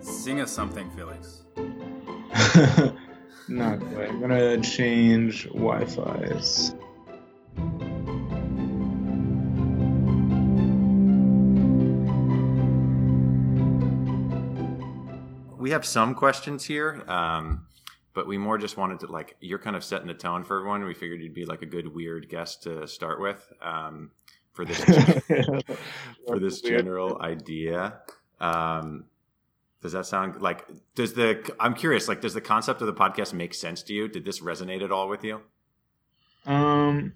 Sing us something, Felix. Not quite. I'm gonna change Wi-Fi's. We have some questions here, um, but we more just wanted to like you're kind of setting the tone for everyone. We figured you'd be like a good weird guest to start with um, for this for this general idea. Um, does that sound like does the I'm curious like does the concept of the podcast make sense to you? Did this resonate at all with you? Um,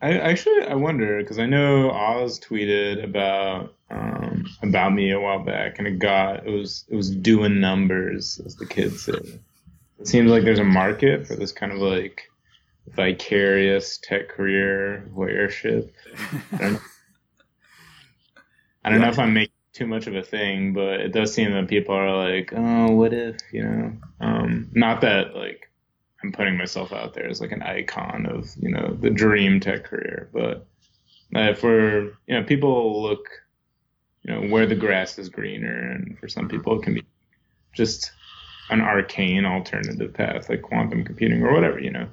I actually I wonder because I know Oz tweeted about um, about me a while back, and it got it was it was doing numbers as the kids say. It seems like there's a market for this kind of like vicarious tech career voyeurship. I don't know, I don't know if I'm making too much of a thing, but it does seem that people are like, oh, what if, you know? Um, not that like I'm putting myself out there as like an icon of, you know, the dream tech career, but uh, for, you know, people look, you know, where the grass is greener, and for some people it can be just an arcane alternative path like quantum computing or whatever, you know.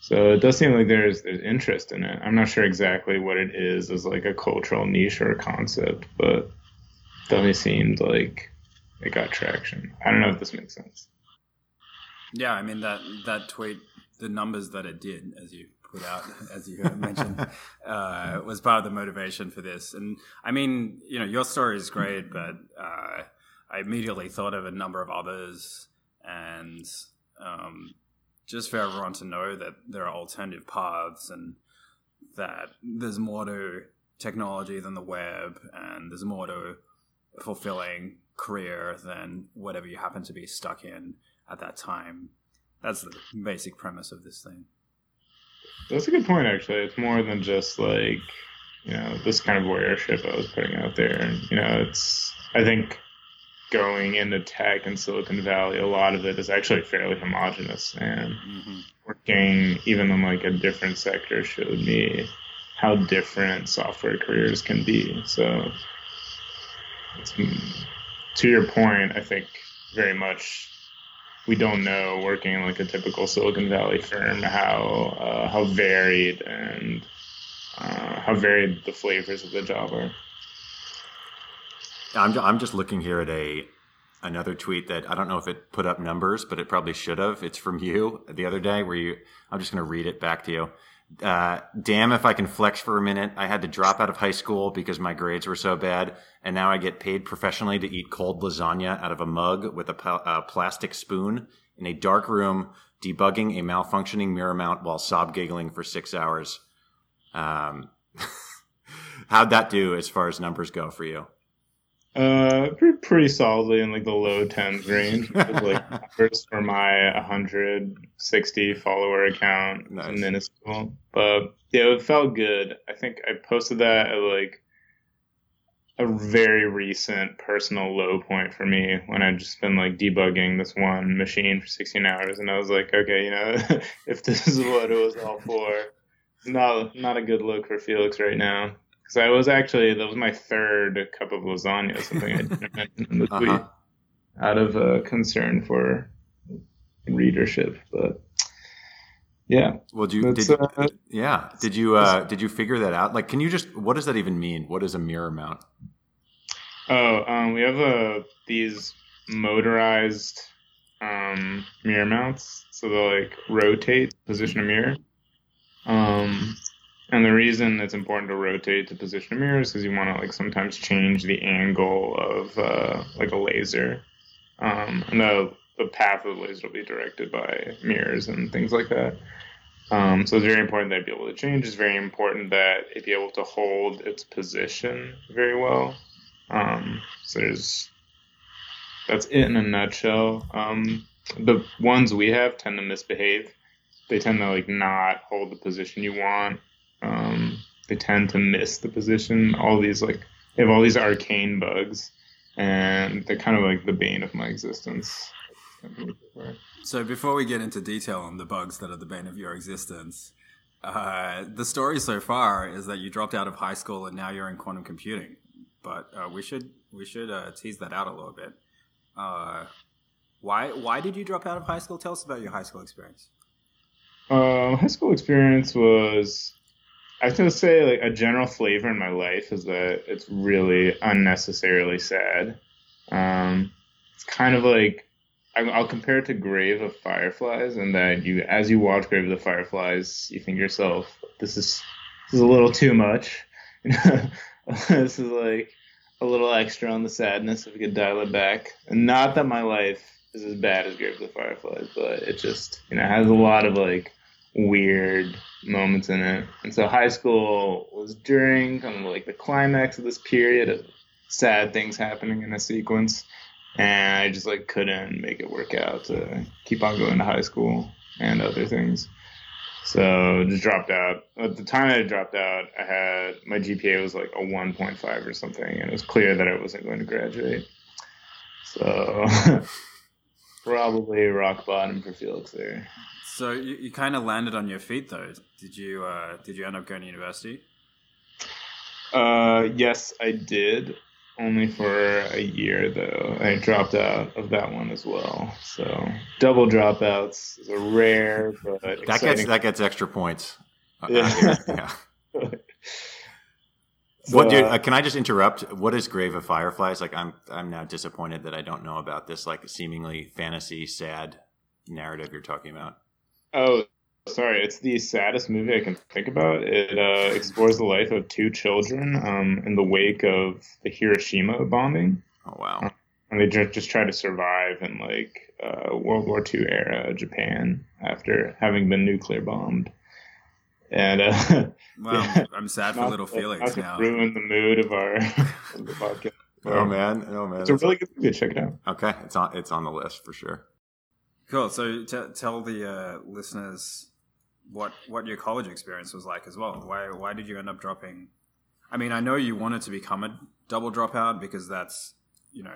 So it does seem like there's there's interest in it. I'm not sure exactly what it is as like a cultural niche or a concept, but definitely seemed like it got traction. I don't know if this makes sense. Yeah, I mean that that tweet, the numbers that it did, as you put out, as you mentioned, uh, was part of the motivation for this. And I mean, you know, your story is great, but uh, I immediately thought of a number of others, and um, just for everyone to know that there are alternative paths and that there's more to technology than the web, and there's more to fulfilling career than whatever you happen to be stuck in at that time. That's the basic premise of this thing. That's a good point, actually. It's more than just like, you know, this kind of voyeurship I was putting out there. And, you know, it's, I think going into tech in Silicon Valley, a lot of it is actually fairly homogenous. And mm-hmm. working even in like a different sector showed me how different software careers can be. So, to your point, I think very much we don't know working in like a typical Silicon Valley firm how uh, how varied and uh, how varied the flavors of the job are. I'm I'm just looking here at a another tweet that I don't know if it put up numbers, but it probably should have. It's from you the other day where you. I'm just going to read it back to you. Uh, damn if I can flex for a minute. I had to drop out of high school because my grades were so bad, and now I get paid professionally to eat cold lasagna out of a mug with a, a plastic spoon in a dark room, debugging a malfunctioning mirror mount while sob giggling for six hours. Um, how'd that do as far as numbers go for you? Uh, pretty, pretty solidly in like the low tens range. like first for my 160 follower account, nice. minuscule, but yeah, it felt good. I think I posted that at like a very recent personal low point for me when I'd just been like debugging this one machine for 16 hours, and I was like, okay, you know, if this is what it was all for, not not a good look for Felix right now. Because I was actually that was my third cup of lasagna, something I didn't mention in the uh-huh. tweet, out of uh, concern for readership. But yeah, well, did you did, uh, yeah did you uh, did you figure that out? Like, can you just what does that even mean? What is a mirror mount? Oh, um, we have uh, these motorized um, mirror mounts, so they like rotate, position a mirror. Um, and the reason it's important to rotate the position a mirror is you want to like sometimes change the angle of uh, like a laser. Um, and the the path of the laser will be directed by mirrors and things like that. Um, so it's very important that it be able to change. It's very important that it be able to hold its position very well. Um, so there's that's it in a nutshell. Um, the ones we have tend to misbehave. They tend to like not hold the position you want. Um, they tend to miss the position. All these like they have all these arcane bugs, and they're kind of like the bane of my existence. So before we get into detail on the bugs that are the bane of your existence, uh, the story so far is that you dropped out of high school and now you're in quantum computing. But uh, we should we should uh, tease that out a little bit. Uh, why why did you drop out of high school? Tell us about your high school experience. Um, high school experience was, I have to say, like a general flavor in my life is that it's really unnecessarily sad. Um, it's kind of like I'll compare it to Grave of Fireflies, and that you, as you watch Grave of the Fireflies, you think to yourself, "This is this is a little too much." this is like a little extra on the sadness if we could dial it back. And not that my life is as bad as Grave of the Fireflies, but it just you know has a lot of like weird moments in it. And so high school was during kind of like the climax of this period of sad things happening in a sequence. And I just like couldn't make it work out to keep on going to high school and other things. So just dropped out. At the time I dropped out, I had my GPA was like a 1.5 or something, and it was clear that I wasn't going to graduate. So probably rock bottom for Felix there. So you, you kind of landed on your feet though. Did you uh, did you end up going to university? Uh, yes, I did. Only for a year though. I dropped out of that one as well. So double dropouts is a rare but that gets that gets extra points. Uh, yeah. yeah. So, what do, uh, can I just interrupt? What is Grave of Fireflies? Like, I'm I'm now disappointed that I don't know about this like seemingly fantasy sad narrative you're talking about. Oh, sorry. It's the saddest movie I can think about. It uh, explores the life of two children um, in the wake of the Hiroshima bombing. Oh wow! Um, and they just, just try to survive in like uh, World War II era Japan after having been nuclear bombed. And uh, well, yeah, I'm sad for little Felix now. Ruin the mood of our of the podcast. Oh man, oh man, it's a really good movie. Check it out. Okay, it's on it's on the list for sure. Cool. So t- tell the uh, listeners what what your college experience was like as well. Why why did you end up dropping? I mean, I know you wanted to become a double dropout because that's you know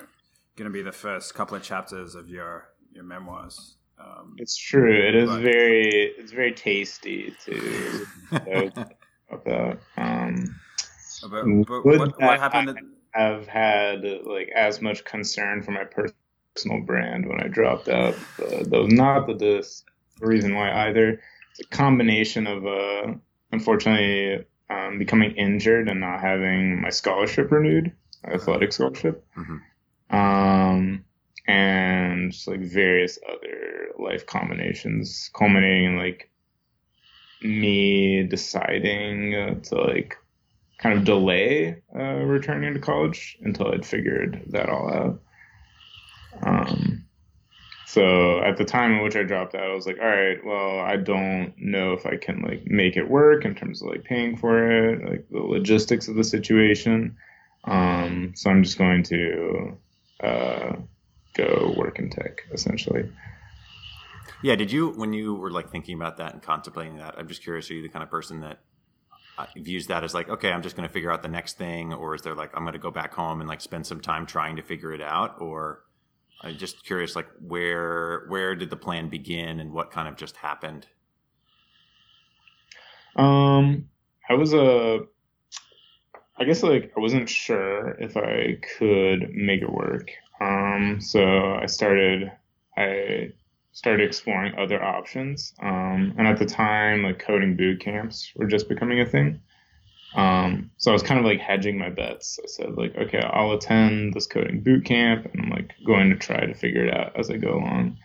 going to be the first couple of chapters of your your memoirs. Um, it's true. It is but, very it's very tasty to about. Um, but, but what, what happened? I have had like as much concern for my personal brand when I dropped out. Uh, though not that the reason why either. It's a combination of uh, unfortunately um, becoming injured and not having my scholarship renewed, athletic scholarship. Mm-hmm. Um, and just like various other life combinations culminating in like me deciding uh, to like kind of delay uh, returning to college until I'd figured that all out. Um, so at the time in which I dropped out, I was like, all right, well, I don't know if I can like make it work in terms of like paying for it, like the logistics of the situation. Um, so I'm just going to uh, go work in tech essentially. Yeah. Did you, when you were like thinking about that and contemplating that, I'm just curious, are you the kind of person that uh, views that as like, okay, I'm just going to figure out the next thing? Or is there like, I'm going to go back home and like spend some time trying to figure it out? Or I'm just curious, like where, where did the plan begin and what kind of just happened? Um, I was a, I guess like I wasn't sure if I could make it work. Um, so I started, I started exploring other options. Um, and at the time, like coding boot camps were just becoming a thing. Um, so I was kind of like hedging my bets. I said like, okay, I'll attend this coding boot camp and I'm like going to try to figure it out as I go along.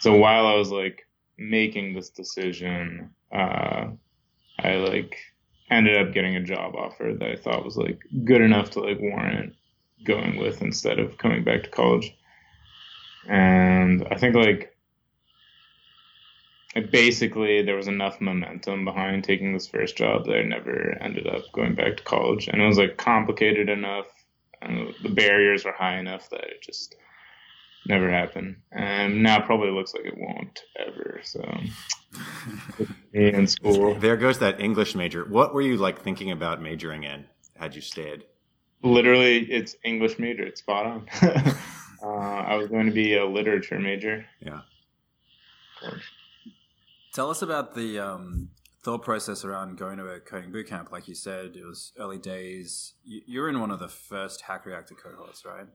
So while I was like making this decision, uh, I like ended up getting a job offer that I thought was like good enough to like warrant going with instead of coming back to college. And I think like basically there was enough momentum behind taking this first job that I never ended up going back to college. And it was like complicated enough and the barriers were high enough that it just never happened. And now probably looks like it won't ever. So in school. There goes that English major. What were you like thinking about majoring in had you stayed? literally it's English major. It's spot on. uh, I was going to be a literature major. Yeah. Tell us about the um, thought process around going to a coding bootcamp? Like you said, it was early days. You, are in one of the first Hack Reactor cohorts, right?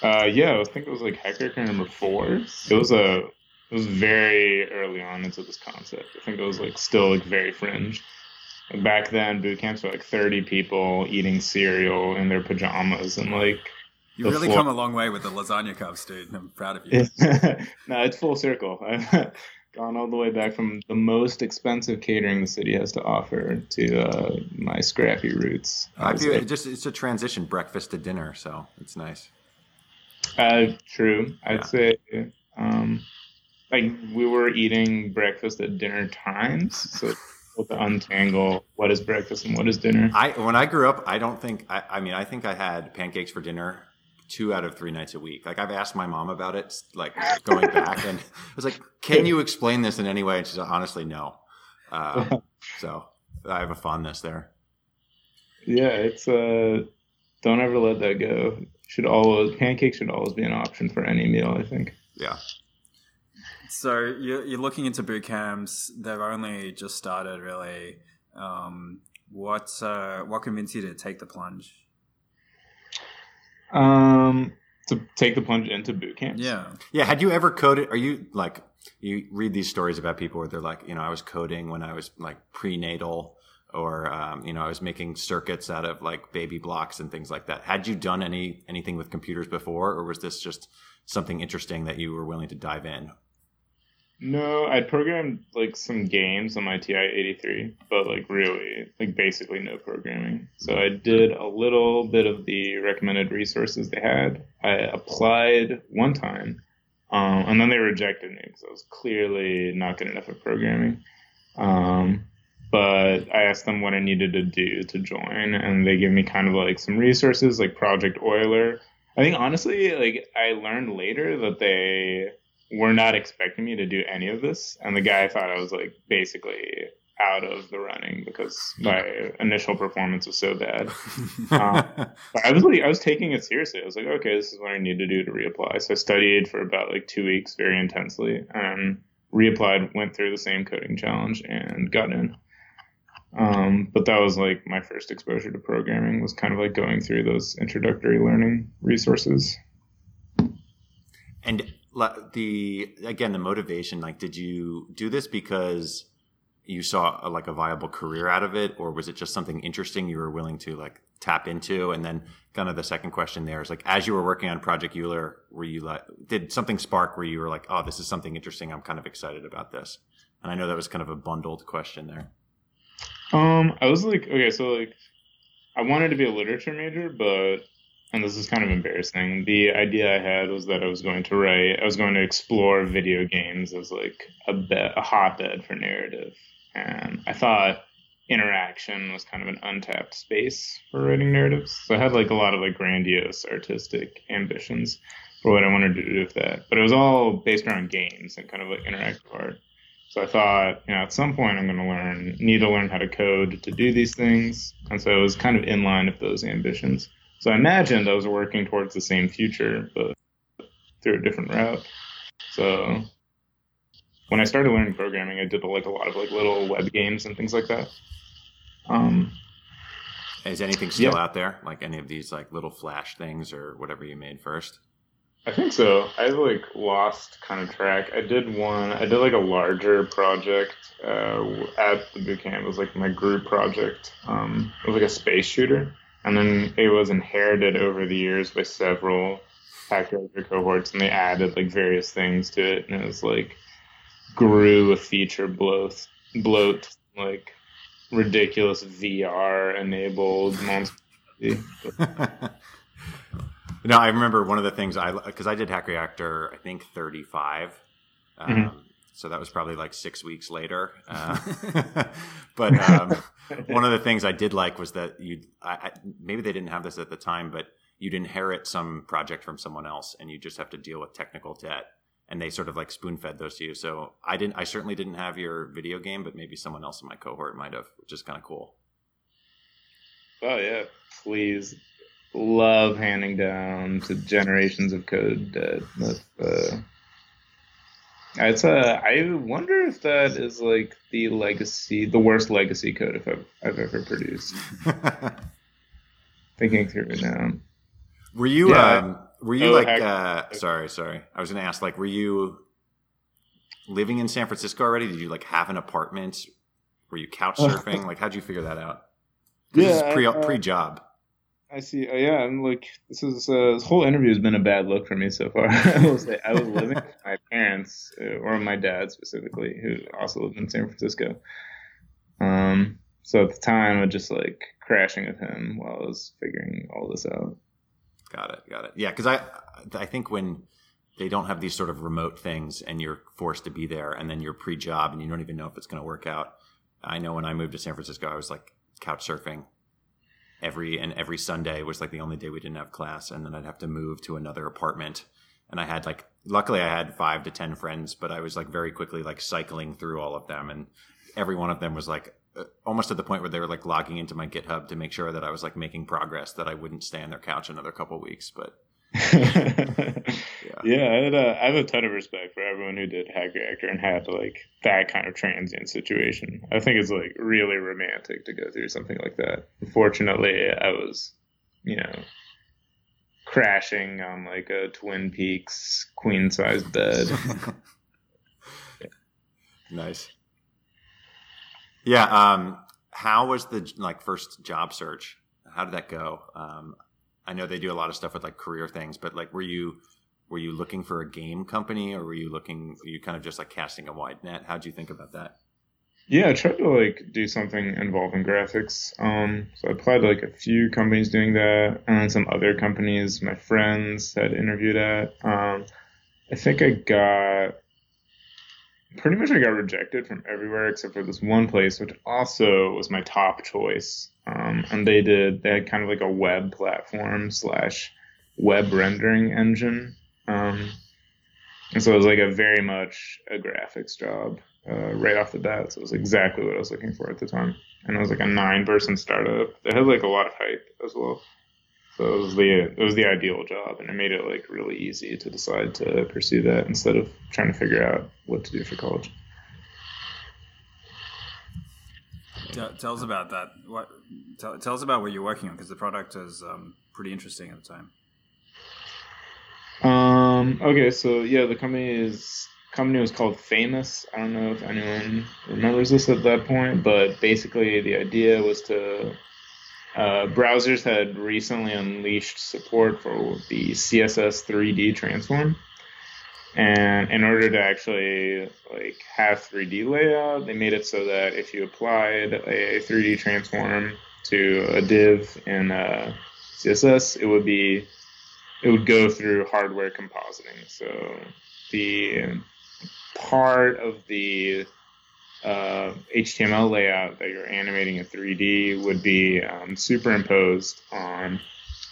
Uh, yeah, I think it was like Hack Reactor number four. It was a it was very early on into this concept. I think it was like still like very fringe. Back then, boot camps were like thirty people eating cereal in their pajamas and like. You really floor. come a long way with the lasagna cups, dude. I'm proud of you. no, it's full circle. Gone all the way back from the most expensive catering the city has to offer to uh, my scrappy roots. I feel it just it's a transition breakfast to dinner, so it's nice. Uh, true. I'd say, um, like we were eating breakfast at dinner times, so to untangle what is breakfast and what is dinner. I when I grew up, I don't think I, I mean I think I had pancakes for dinner two out of three nights a week. Like I've asked my mom about it, like going back, and I was like, "Can you explain this in any way?" And she's like, "Honestly, no." Uh, so I have a fondness there. Yeah, it's uh, don't ever let that go. Should always pancakes should always be an option for any meal. I think. Yeah. So you're, you're looking into boot camps. They've only just started, really. Um, what uh, what convinced you to take the plunge? Um, to take the plunge into boot camps. Yeah, yeah. Had you ever coded? Are you like you read these stories about people where they're like, you know, I was coding when I was like prenatal, or um, you know, I was making circuits out of like baby blocks and things like that. Had you done any anything with computers before, or was this just something interesting that you were willing to dive in? No, I programmed like some games on my TI-83, but like really, like basically no programming. So I did a little bit of the recommended resources they had. I applied one time, um, and then they rejected me because I was clearly not good enough at programming. Um, but I asked them what I needed to do to join, and they gave me kind of like some resources, like Project Euler. I think honestly, like I learned later that they were not expecting me to do any of this, and the guy thought I was like basically out of the running because my initial performance was so bad. um, but I was like, I was taking it seriously. I was like, okay, this is what I need to do to reapply. So I studied for about like two weeks very intensely, and reapplied, went through the same coding challenge, and got in. Um, but that was like my first exposure to programming was kind of like going through those introductory learning resources. And the again the motivation like did you do this because you saw a, like a viable career out of it? Or was it just something interesting you were willing to like tap into? And then kind of the second question there is like as you were working on project euler were you like did something spark where you were like oh this is something interesting. I'm kind of excited about this. And i know that was kind of a bundled question there. Um i was like okay so like i wanted to be a literature major but and this is kind of embarrassing. The idea I had was that I was going to write, I was going to explore video games as like a, a hotbed for narrative. And I thought interaction was kind of an untapped space for writing narratives. So I had like a lot of like grandiose artistic ambitions for what I wanted to do with that. But it was all based around games and kind of like interactive art. So I thought, you know, at some point I'm going to learn, need to learn how to code to do these things. And so it was kind of in line with those ambitions. So I imagined I was working towards the same future, but through a different route. So when I started learning programming, I did like a lot of like little web games and things like that. Um, Is anything still yeah. out there? Like any of these like little flash things or whatever you made first? I think so. I like lost kind of track. I did one. I did like a larger project uh, at the boot camp. It was like my group project. Um, it was like a space shooter and then it was inherited over the years by several Hack Reactor cohorts, and they added like various things to it, and it was like grew a feature bloat, bloat like ridiculous VR enabled monster. no, I remember one of the things I because I did Hack Reactor, I think thirty five. Um, mm-hmm so that was probably like six weeks later. Uh, but um, one of the things I did like was that you, I, maybe they didn't have this at the time, but you'd inherit some project from someone else, and you just have to deal with technical debt. And they sort of like spoon fed those to you. So I didn't, I certainly didn't have your video game, but maybe someone else in my cohort might have, which is kind of cool. Oh yeah, please love handing down to generations of code debt. That's, uh, It's a. I wonder if that is like the legacy, the worst legacy code if I've, I've ever produced. Thinking through it now. Were you? Yeah. Um, were you Oh, like? heck. Uh, sorry, sorry. I was going to ask. Like, were you living in San Francisco already? Did you like have an apartment? Were you couch surfing? like, how'd you figure that out? 'Cause this is Yeah, pre uh, pre job. I see. Oh, yeah, I'm like this is uh, this whole interview has been a bad look for me so far. I will say I was living with my parents, uh, or my dad specifically, who also lived in San Francisco. Um, so at the time, I was just like crashing with him while I was figuring all this out. Got it. Got it. Yeah, because I I think when they don't have these sort of remote things and you're forced to be there and then you're pre-job and you don't even know if it's going to work out. I know when I moved to San Francisco, I was like couch surfing every and every Sunday was like the only day we didn't have class, and then I'd have to move to another apartment. And I had like, luckily, I had five to ten friends, but I was like very quickly like cycling through all of them, and every one of them was like uh, almost at the point where they were like logging into my GitHub to make sure that I was like making progress, that I wouldn't stay on their couch another couple weeks. But yeah, I, had I have a ton of respect for everyone who did Hack Reactor and had like that kind of transient situation. I think it's like really romantic to go through something like that. Unfortunately, I was, you know, crashing on like a Twin Peaks queen size bed. nice. Yeah. Um, how was the like first job search? How did that go? Um, I know they do a lot of stuff with like career things, but like, were you were you looking for a game company, or were you looking? Were you kind of just like casting a wide net? How'd you think about that? Yeah, I tried to like do something involving graphics. Um, so I applied to like a few companies doing that, and then some other companies my friends had interviewed at. Um, I think I got pretty much I got rejected from everywhere except for this one place, which also was my top choice. Um, and they did they had kind of like a web platform slash web rendering engine. Um, and so it was like a very much a graphics job uh, right off the bat. So it was exactly what I was looking for at the time. And it was like a nine person startup that had like a lot of hype as well. So it was the it was the ideal job, and it made it like really easy to decide to pursue that instead of trying to figure out what to do for college. Tell, tell us about that. What? Tell, tell us about what you're working on because the product is um, pretty interesting at the time. Um. Okay. So yeah, the company is company was called Famous. I don't know if anyone remembers this at that point, but basically the idea was to uh, browsers had recently unleashed support for the CSS 3D transform. And in order to actually like have 3D layout, they made it so that if you applied a 3D transform to a div in uh, CSS, it would be it would go through hardware compositing. So the part of the uh, HTML layout that you're animating in 3D would be um, superimposed on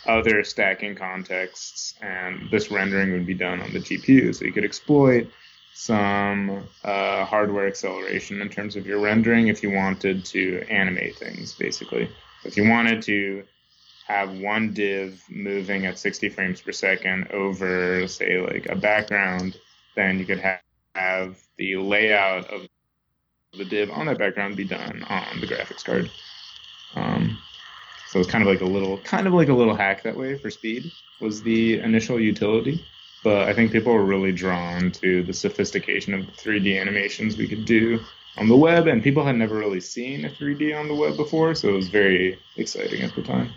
other stacking contexts, and this rendering would be done on the GPU. So you could exploit some uh, hardware acceleration in terms of your rendering if you wanted to animate things, basically. If you wanted to have one div moving at 60 frames per second over, say, like a background, then you could have, have the layout of the div on that background be done on the graphics card. Um, so it's kind of like a little, kind of like a little hack that way for speed was the initial utility. But I think people were really drawn to the sophistication of the 3D animations we could do on the web, and people had never really seen a 3D on the web before, so it was very exciting at the time.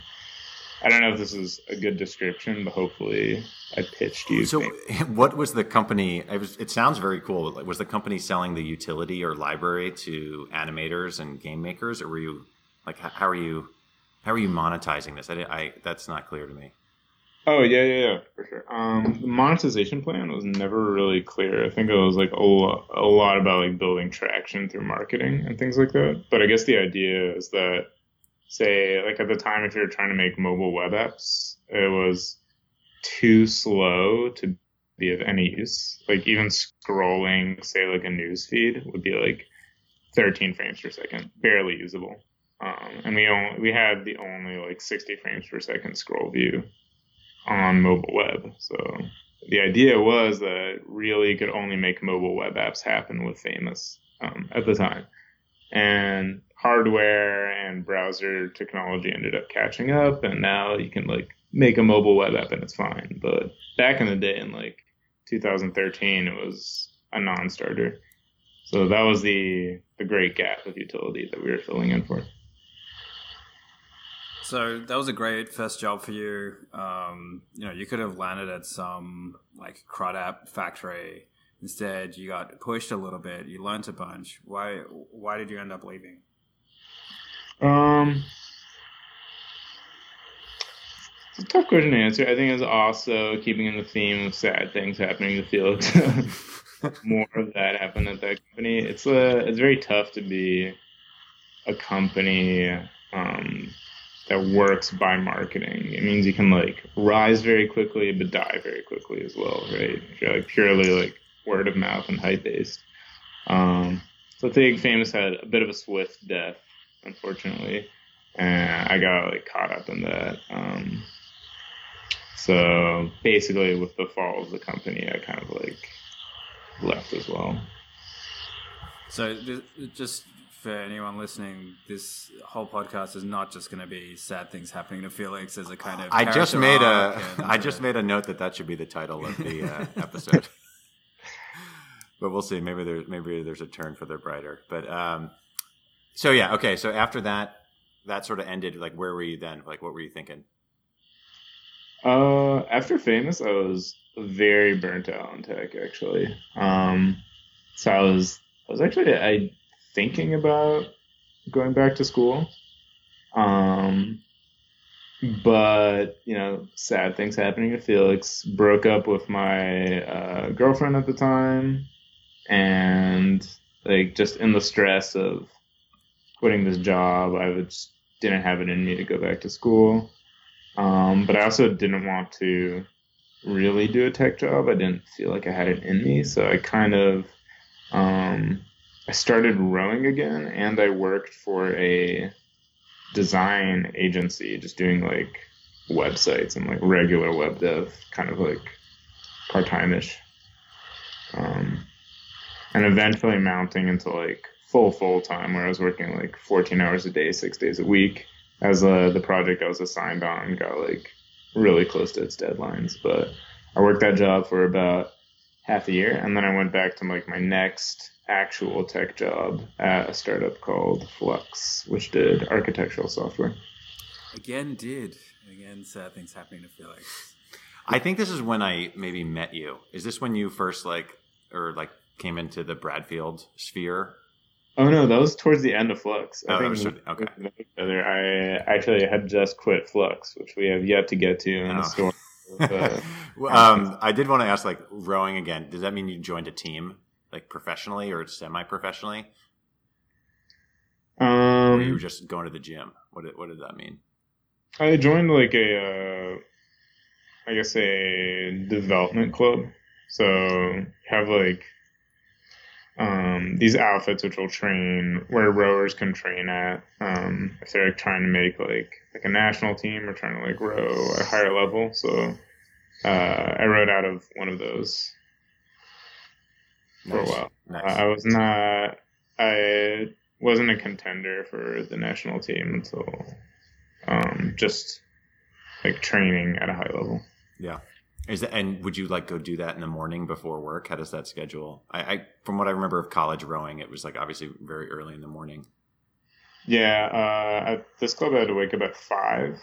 I don't know if this is a good description, but hopefully I pitched you. So, what was the company? It, was, it sounds very cool. Was the company selling the utility or library to animators and game makers, or were you like, how, how are you, how are you monetizing this? I, I that's not clear to me. Oh yeah, yeah, yeah, for sure. Um, the monetization plan was never really clear. I think it was like a, lo- a lot about like building traction through marketing and things like that. But I guess the idea is that, say, like at the time, if you're trying to make mobile web apps, it was too slow to be of any use. Like even scrolling, say, like a news feed would be like 13 frames per second, barely usable. Um, and we only we had the only like 60 frames per second scroll view on mobile web. So the idea was that really could only make mobile web apps happen with Famous um, at the time. And hardware and browser technology ended up catching up, and now you can like make a mobile web app and it's fine. But back in the day, in like 2013, it was a non-starter. So that was the the great gap of utility that we were filling in for. So that was a great first job for you. Um, you know, you could have landed at some like CRUD app factory. Instead, you got pushed a little bit. You learned a bunch. Why? Why did you end up leaving? Um, it's a tough question to answer. I think it's also keeping in the theme of sad things happening to Felix. More of that happened at that company. It's a, it's very tough to be a company um, that works by marketing. It means you can like rise very quickly but die very quickly as well, right? If you're like purely like word of mouth and hype based. Um, so think Famous had a bit of a swift death, unfortunately, and I got like caught up in that. Um, so basically, with the fall of the company, I kind of like left as well. So just for anyone listening, this whole podcast is not just going to be sad things happening to Felix as a kind of. I just made a. and, I just uh, made a note that that should be the title of the uh, episode. but we'll see. Maybe there's maybe there's a turn for the brighter. But um, so yeah, okay. So after that, that sort of ended. Like, where were you then? Like, what were you thinking? Uh, after Famous, I was very burnt out on tech actually. Um, so I was I was actually I thinking about going back to school. Um, but you know, sad things happening to Felix. Broke up with my uh, girlfriend at the time, and like just in the stress of quitting this job, I just didn't have it in me to go back to school. Um, but I also didn't want to really do a tech job. I didn't feel like I had it in me, so I kind of um, I started rowing again, and I worked for a design agency, just doing like websites and like regular web dev, kind of like part time ish. Um, and eventually mounting into like full full time, where I was working like 14 hours a day, six days a week, as uh, the project I was assigned on got like really close to its deadlines. But I worked that job for about half a year, and then I went back to like my next actual tech job at a startup called Flux, which did architectural software. again did again sad things happening to Felix. I think this is when I maybe met you. Is this when you first like or like came into the Bradfield sphere? Oh no, that was towards the end of Flux. Oh, I that think okay. other. I actually had just quit Flux, which we have yet to get to in Oh. the store. But, um, I did want to ask, like rowing again. Does that mean you joined a team, like professionally or semi-professionally, or you were um, just going to the gym? What did, what did that mean? I joined like a, uh, I guess a development club. So have like um, these outfits which will train where rowers can train at um, if they're like, trying to make like like a national team or trying to like row at a higher level. So uh, I rowed out of one of those for a Nice. while. Nice. I was not. I wasn't a contender for the national team until um, just like training at a high level. Yeah. Is that and would you like go do that in the morning before work? How does that schedule? I, I from what I remember of college rowing, it was like obviously very early in the morning. Yeah, uh, at this club, I had to wake up at five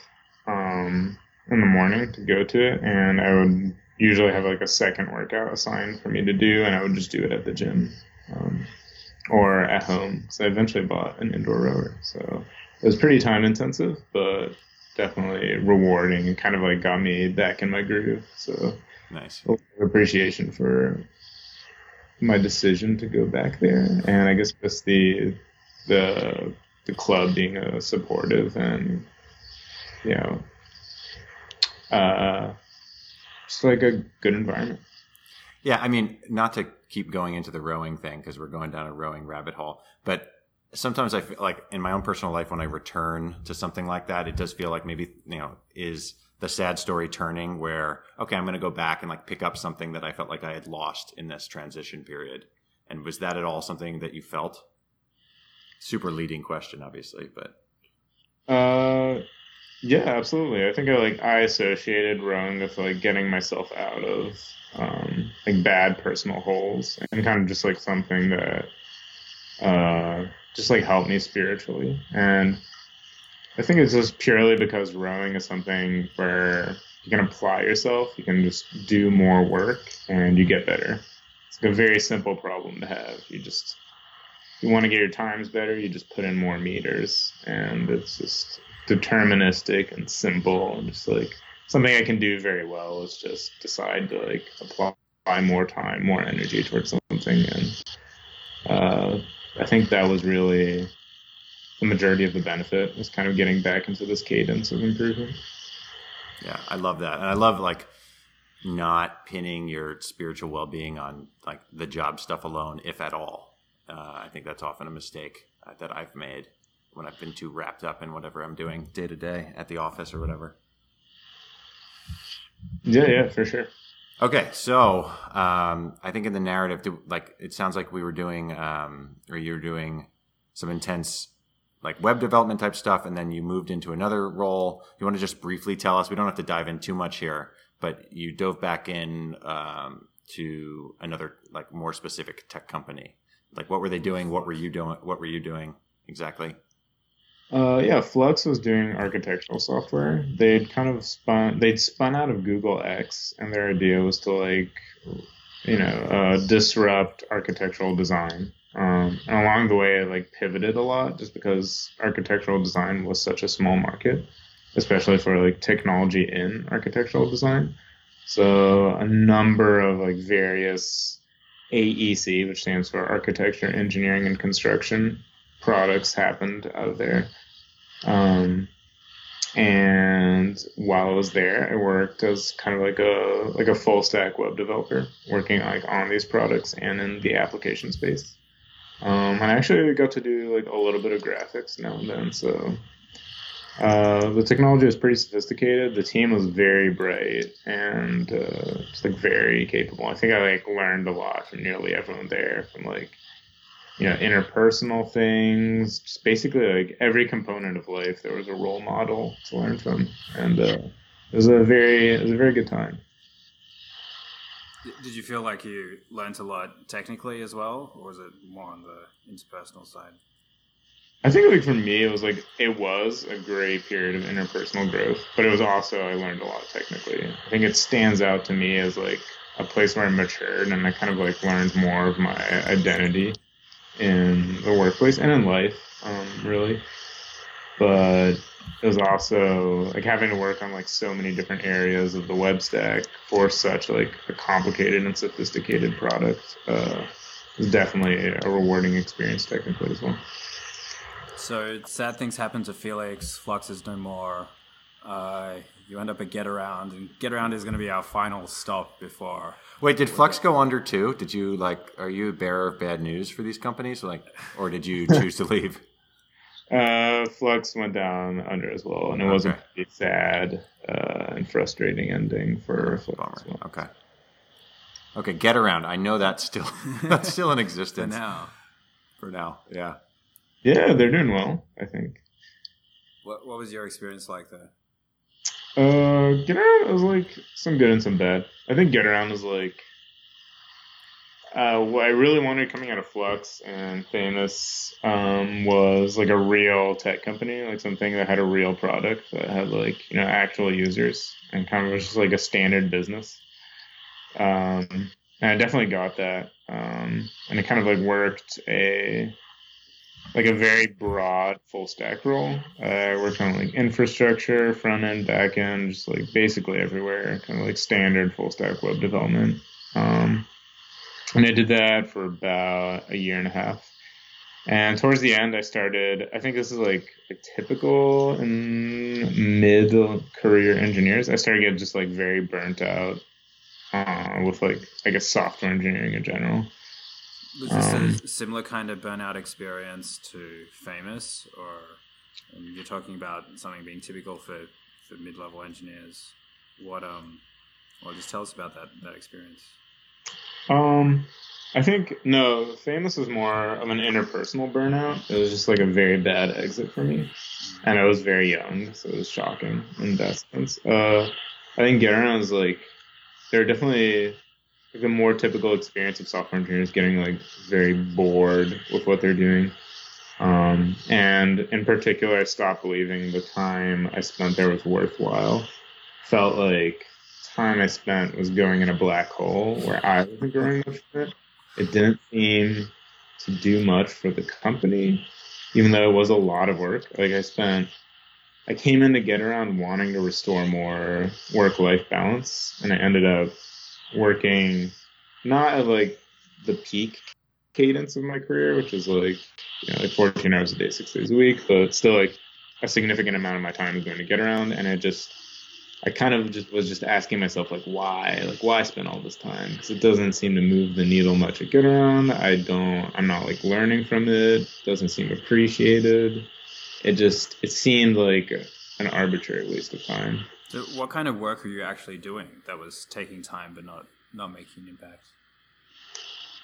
um, in the morning to go to it, and I would usually have like a second workout assigned for me to do, and I would just do it at the gym um, or at home. So I eventually bought an indoor rower, so it was pretty time intensive, but definitely rewarding and kind of like got me back in my groove. So Nice. a lot of appreciation for my decision to go back there, and I guess just the the the club being uh, supportive and you know uh, just like a good environment. Yeah, I mean, not to keep going into the rowing thing because we're going down a rowing rabbit hole, but sometimes I feel like in my own personal life when I return to something like that, it does feel like maybe you know is the sad story turning where okay, I'm going to go back and like pick up something that I felt like I had lost in this transition period. And was that at all something that you felt? Super leading question, obviously, but uh, yeah, absolutely. I think I like I associated rowing with like getting myself out of um, like bad personal holes and kind of just like something that uh, just like helped me spiritually. And I think it's just purely because rowing is something where you can apply yourself, you can just do more work, and you get better. It's like a very simple problem to have. You just you want to get your times better, you just put in more meters, and it's just deterministic and simple and just like something I can do very well is just decide to like apply more time, more energy towards something. And uh, I think that was really the majority of the benefit was kind of getting back into this cadence of improvement. Yeah, I love that. And I love like not pinning your spiritual well-being on like the job stuff alone, if at all. Uh, I think that's often a mistake uh, that I've made when I've been too wrapped up in whatever I'm doing day to day at the office or whatever. Yeah, yeah, for sure. Okay, so um, I think in the narrative, like it sounds like we were doing, um, or you're doing some intense, like web development type stuff, and then you moved into another role. You want to just briefly tell us? We don't have to dive in too much here, but you dove back in um, to another, like more specific tech company. Like, what were they doing? What were you doing? What were you doing exactly? Uh, yeah, Flux was doing architectural software. They'd kind of spun, they'd spun out of Google X, and their idea was to like, you know, uh, disrupt architectural design. Um, and along the way, it like pivoted a lot, just because architectural design was such a small market, especially for like technology in architectural design. So a number of like various AEC, which stands for Architecture, Engineering, and Construction products happened out of there. Um, and while I was there, I worked as kind of like a like a full stack web developer, working like on these products and in the application space. Um, and I actually got to do like a little bit of graphics now and then. So uh, the technology was pretty sophisticated. The team was very bright and uh, just like very capable. I think I like learned a lot from nearly everyone there, from like you know interpersonal things just basically like every component of life. There was a role model to learn from and uh, it was a very it was a very good time. Did you feel like you learned a lot technically as well or was it more on the interpersonal side? I think like for me it was like it was a great period of interpersonal growth but it was also i learned a lot technically. I think it stands out to me as like a place where i matured and i kind of like learned more of my identity in the workplace and in life, um, really. But it was also like having to work on like so many different areas of the web stack for such like a complicated and sophisticated product. Uh, was definitely a rewarding experience technically as well. So sad things happen to Felix. Flux is no more. Uh, you end up at Getaround, and Getaround is going to be our final stop before Wait, did Flux go under too? Did you like? Are you a bearer of bad news for these companies, like, or did you choose to leave? Uh, Flux went down under as well, and it okay. was a pretty sad uh, and frustrating ending for Flux. Well. Okay. Okay, Getaround. I know that's still that's still in existence for now. For now, yeah. Yeah, they're doing well. I think. What What was your experience like there? Uh, Getaround was like some good and some bad. I think Getaround was like uh, what I really wanted coming out of Flux and Famous um, was like a real tech company, like something that had a real product that had like you know actual users and kind of was just like a standard business. Um, and I definitely got that, um, and it kind of like worked a like a very broad full stack role. Uh, I worked on like infrastructure, front end, back end, just like basically everywhere, kind of like standard full stack web development. Um, and I did that for about a year and a half. And towards the end, I started. I think this is like a typical in mid career engineers. I started getting just like very burnt out uh, with like I guess software engineering in general. Was this um, a similar kind of burnout experience to Famous, or you're talking about something being typical for for mid-level engineers. What um, well, just tell us about that that experience. Um, I think no, famous was more of an interpersonal burnout. It was just like a very bad exit for me, and I was very young, so it was shocking in that sense. Uh, I think Getaround is like they're definitely a more typical experience of software engineers getting like very bored with what they're doing. Um, and in particular, I stopped believing the time I spent there was worthwhile. Felt like time I spent was going in a black hole where I wasn't growing much it. It didn't seem to do much for the company, even though it was a lot of work. Like I spent, I came in to Getaround wanting to restore more work-life balance, and I ended up working not at like the peak cadence of my career, which is like you know like 14 hours a day, six days a week, but still like a significant amount of my time is going to Getaround, and it just I kind of just was just asking myself like why like why spend all this time because it doesn't seem to move the needle much at Getaround. I don't I'm not like learning from it. Doesn't seem appreciated. It just it seemed like an arbitrary waste of time. So what kind of work were you actually doing that was taking time but not not making an impact?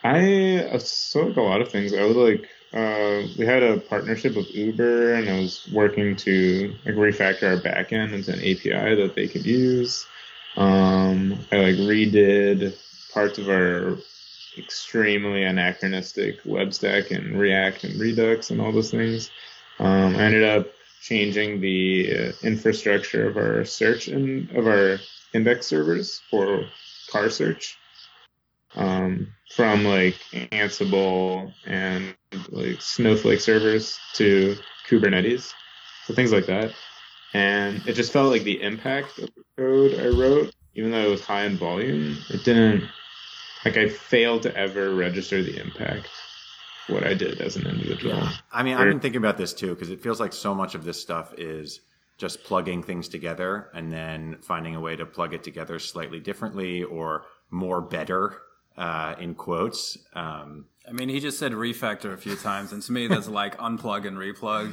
I so like a lot of things. I was like uh, we had a partnership with Uber, and I was working to like refactor our backend into an API that they could use. Um, I like redid parts of our extremely anachronistic web stack in React and Redux and all those things. Um, I ended up changing the uh, infrastructure of our search and of our index servers for car search um, from like Ansible and like Snowflake servers to Kubernetes, so things like that. And it just felt like the impact of the code I wrote, even though it was high in volume, it didn't like I failed to ever register the impact what I did as an individual. Yeah. I mean, I've been thinking about this too because it feels like so much of this stuff is just plugging things together and then finding a way to plug it together slightly differently or more better uh, in quotes. Um, I mean, he just said refactor a few times, and to me, that's like unplug and replug.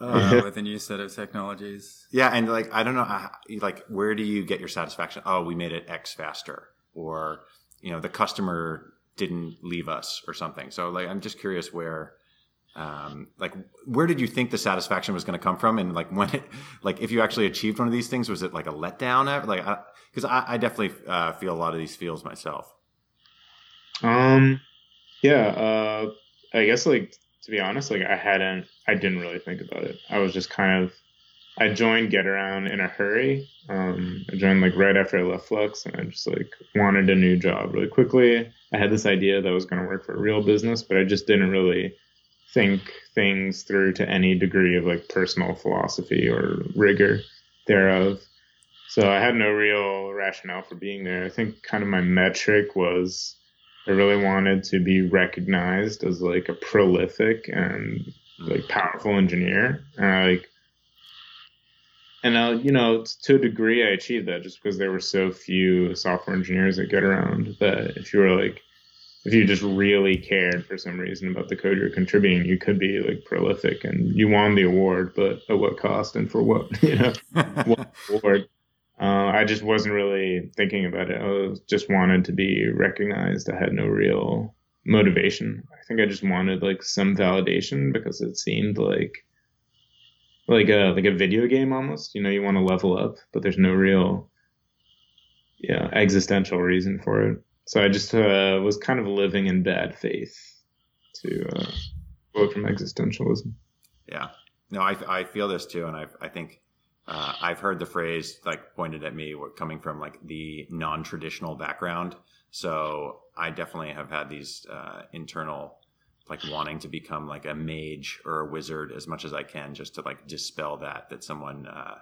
Uh, with a new set of technologies. Yeah, and like I don't know, like where do you get your satisfaction? Oh, we made it X faster, or you know, the customer didn't leave us, or something. So like, I'm just curious where, um, like, where did you think the satisfaction was going to come from, and like when it, like if you actually achieved one of these things, was it like a letdown? Like, because I, I, I, definitely uh, feel a lot of these feels myself. Um, yeah, uh, I guess like to be honest, like I hadn't, I didn't really think about it. I was just kind of, I joined Getaround in a hurry. Um, I joined like right after I left Flux, and I just like wanted a new job really quickly. I had this idea that I was going to work for a real business, but I just didn't really think things through to any degree of like personal philosophy or rigor thereof. So I had no real rationale for being there. I think kind of my metric was I really wanted to be recognized as like a prolific and like powerful engineer. And I like, and I, you know, to a degree, I achieved that just because there were so few software engineers that Getaround that if you were like, if you just really cared for some reason about the code you're contributing, you could be like prolific and you won the award, but at what cost and for what, you know, what award. Uh, I just wasn't really thinking about it. I just wanted to be recognized. I had no real motivation. I think I just wanted like some validation because it seemed like like a like a video game almost. You know, you want to level up, but there's no real yeah existential reason for it. So I just uh, was kind of living in bad faith to uh, quote from existentialism. Yeah, no, I I feel this too, and I I think uh, I've heard the phrase like pointed at me coming from like the non-traditional background. So I definitely have had these uh, internal like wanting to become like a mage or a wizard as much as I can just to like dispel that that someone uh,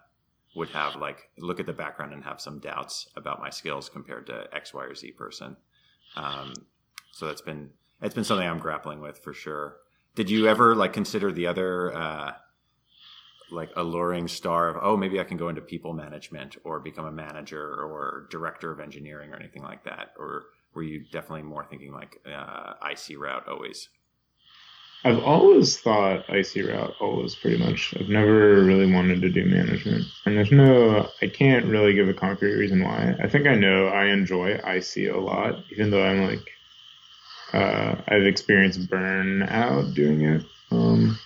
would have like look at the background and have some doubts about my skills compared to X, Y, or Z person. Um, so that's been it's been something I'm grappling with for sure. Did you ever like consider the other uh, like alluring star of oh maybe I can go into people management or become a manager or director of engineering or anything like that or were you definitely more thinking like uh, IC route always? I've always thought IC route, always pretty much. I've never really wanted to do management. And there's no, I can't really give a concrete reason why. I think I know I enjoy IC a lot, even though I'm like, uh, I've experienced burnout doing it. Um,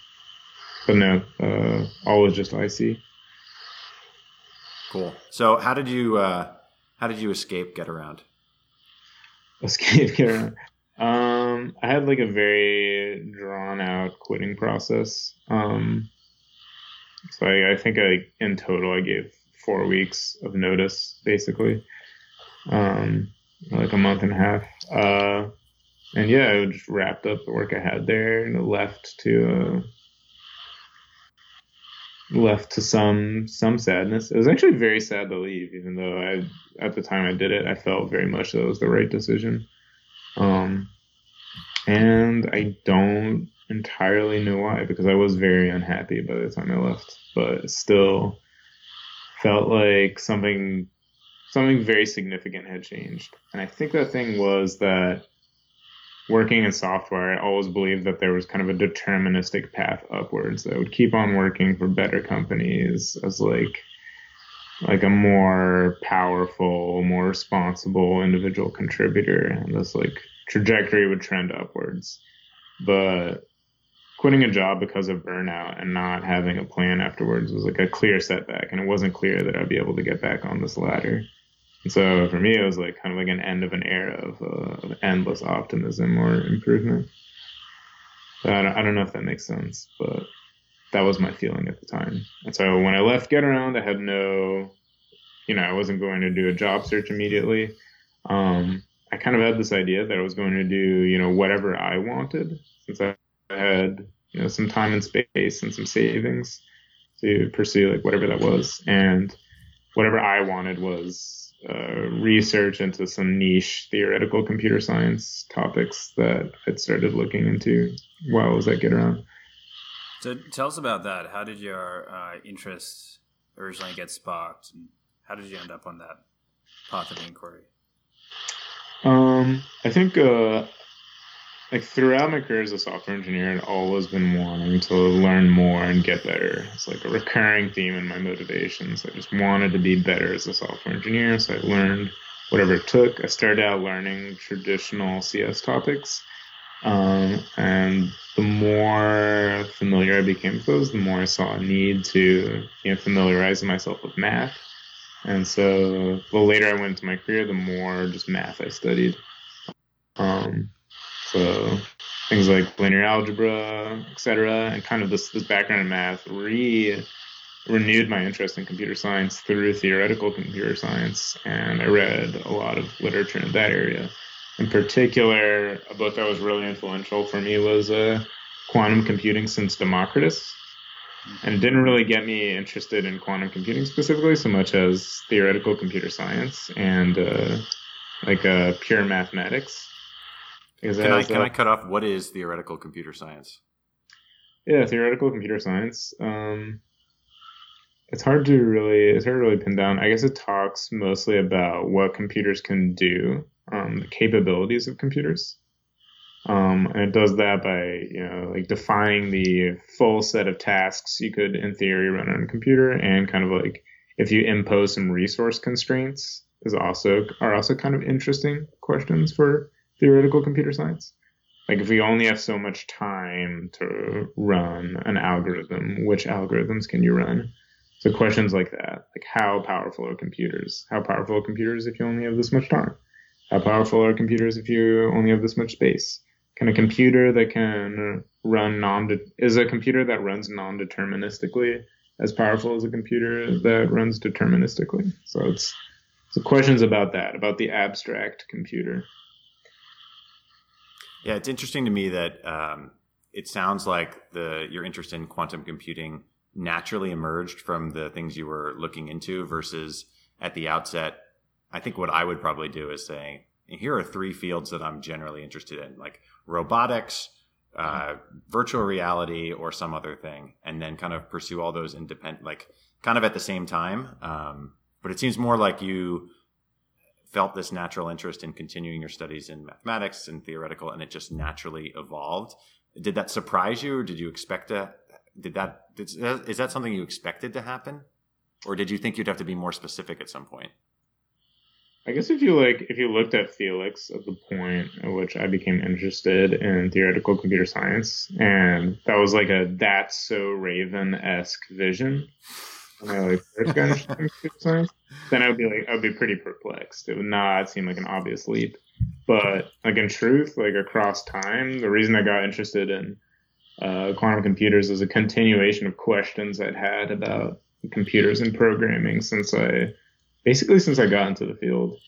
but no, uh, always just IC. Cool. So how did you, uh, how did you escape Getaround? Escape Getaround. Um, I had like a very drawn out quitting process. Um, so I, I think I, in total, I gave four weeks of notice, basically. Um, like a month and a half. Uh, and yeah, I just wrapped up the work I had there and left to, uh, left to some some sadness. It was actually very sad to leave, even though I at the time I did it, I felt very much that it was the right decision. Um, and I don't entirely know why because I was very unhappy by the time I left, but still felt like something something very significant had changed. And I think that thing was that working in software, I always believed that there was kind of a deterministic path upwards that would keep on working for better companies as like like a more powerful, more responsible individual contributor, and this like trajectory would trend upwards. But quitting a job because of burnout and not having a plan afterwards was like a clear setback, and it wasn't clear that I'd be able to get back on this ladder. And so for me, it was like kind of like an end of an era of, uh, of endless optimism or improvement. I don't, I don't know if that makes sense, but that was my feeling at the time. And so when I left Getaround, I had no, you know, I wasn't going to do a job search immediately. Um, I kind of had this idea that I was going to do, you know, whatever I wanted since I had, you know, some time and space and some savings to pursue like whatever that was. And whatever I wanted was uh, research into some niche theoretical computer science topics that I'd started looking into while I was at Getaround. So tell us about that. How did your uh, interests originally get sparked? And how did you end up on that path of inquiry? Um, I think uh, like throughout my career as a software engineer, I'd always been wanting to learn more and get better. It's like a recurring theme in my motivations. I just wanted to be better as a software engineer, so I learned whatever it took. I started out learning traditional CS topics. Um, and the more familiar I became with those, the more I saw a need to you know, familiarize myself with math. And so the later I went into my career, the more just math I studied. Um, so things like linear algebra, etc., and kind of this this background in math re renewed my interest in computer science through theoretical computer science, and I read a lot of literature in that area. In particular, a book that was really influential for me was uh, Quantum Computing Since Democritus, and it didn't really get me interested in quantum computing specifically so much as theoretical computer science and uh, like uh, pure mathematics. Because can I can I cut off what is theoretical computer science? Yeah, theoretical computer science. Um, it's hard to really it's hard to really pin down. I guess it talks mostly about what computers can do, um, the capabilities of computers. Um, and it does that by, you know, like defining the full set of tasks you could, in theory, run on a computer, and kind of like if you impose some resource constraints, is also are also kind of interesting questions for theoretical computer science. Like if we only have so much time to run an algorithm, which algorithms can you run? So questions like that, like how powerful are computers? How powerful are computers if you only have this much time? How powerful are computers if you only have this much space? Can a computer that can run non is a computer that runs non-deterministically as powerful as a computer that runs deterministically? So it's so questions about that, about the abstract computer. Yeah, it's interesting to me that um, it sounds like the your interest in quantum computing naturally emerged from the things you were looking into versus at the outset. I think what I would probably do is say, here are three fields that I'm generally interested in, like robotics, uh, virtual reality, or some other thing, and then kind of pursue all those independent, like kind of at the same time. Um, but it seems more like you felt this natural interest in continuing your studies in mathematics and theoretical, and it just naturally evolved. did that surprise you, or did you expect to? Did that is that something you expected to happen, or did you think you'd have to be more specific at some point? I guess if you like, if you looked at Felix at the point at which I became interested in theoretical computer science, and that was like a that's so Raven esque vision. I like first got interested in computer science, then I would be like, I would be pretty perplexed. It would not seem like an obvious leap. But like in truth, like across time, the reason I got interested in uh, quantum computers is a continuation of questions I'd had about computers and programming since I basically since I got into the field.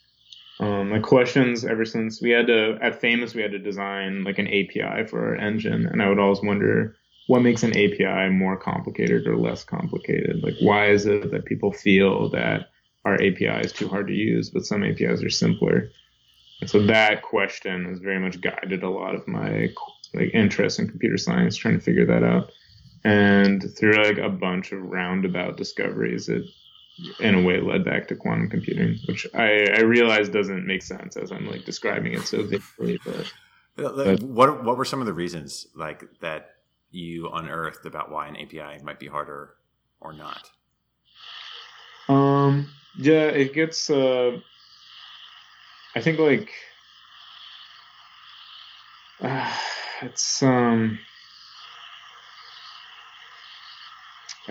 Um, my questions ever since we had to at Famo.us we had to design like an API for our engine, and I would always wonder what makes an API more complicated or less complicated. Like why is it that people feel that our API is too hard to use, but some APIs are simpler? And so that question has very much guided a lot of my like interest in computer science, trying to figure that out. And through like a bunch of roundabout discoveries, it in a way led back to quantum computing, which I, I realize doesn't make sense as I'm like describing it so vividly. But, but what what were some of the reasons like that you unearthed about why an API might be harder or not? Um, yeah, it gets. Uh, I think like uh, it's um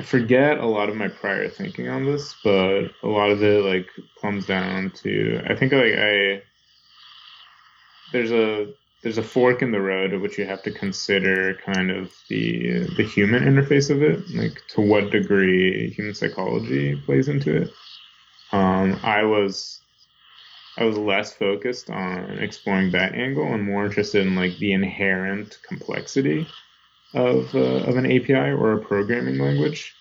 I forget a lot of my prior thinking on this, but a lot of it like comes down to I think like I there's a there's a fork in the road at which you have to consider kind of the the human interface of it, like to what degree human psychology plays into it. Um, I was I was less focused on exploring that angle and more interested in like the inherent complexity of uh, of an API or a programming language.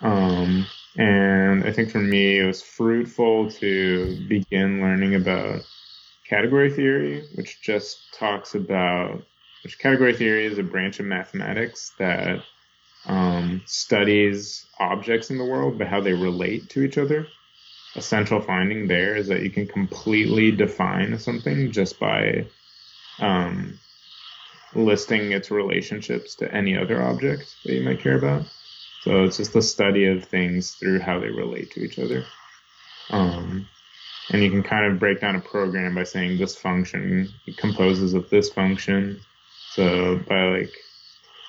Um, and I think for me, it was fruitful to begin learning about category theory, which just talks about which category theory is a branch of mathematics that um, studies objects in the world, but how they relate to each other. A central finding there is that you can completely define something just by um, listing its relationships to any other object that you might care about. So it's just the study of things through how they relate to each other. Um, and you can kind of break down a program by saying this function composes of this function. So by like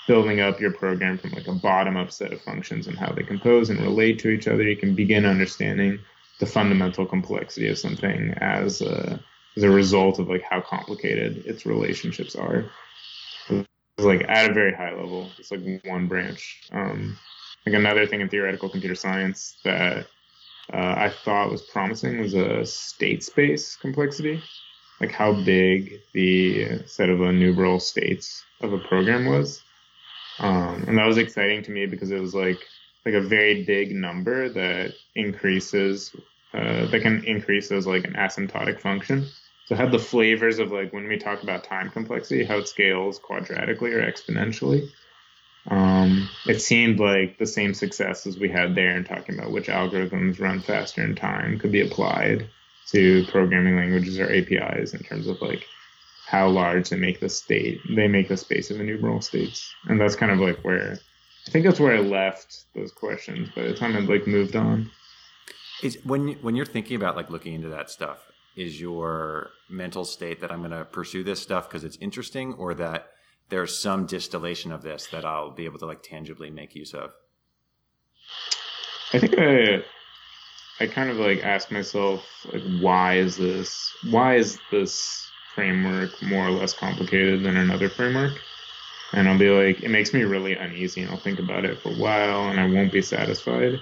building up your program from like a bottom up set of functions and how they compose and relate to each other, you can begin understanding the fundamental complexity of something as a, as a result of like how complicated its relationships are like at a very high level. It's like one branch. Um, like another thing in theoretical computer science that uh, I thought was promising was a state space complexity, like how big the set of enumerable states of a program was. Um, and that was exciting to me because it was like like a very big number that increases uh, that can increase as like an asymptotic function. So it had the flavors of like when we talk about time complexity, how it scales quadratically or exponentially. Um, it seemed like the same success as we had there in talking about which algorithms run faster in time could be applied to programming languages or APIs in terms of like how large they make the state, they make the space of enumerable states. And that's kind of like where I think that's where I left those questions by the time I'd like moved on. Is when when you're thinking about like looking into that stuff, is your mental state that I'm going to pursue this stuff because it's interesting, or that there's some distillation of this that I'll be able to like tangibly make use of? I think I I kind of like ask myself like why is this why is this framework more or less complicated than another framework? And I'll be like, it makes me really uneasy, and I'll think about it for a while, and I won't be satisfied.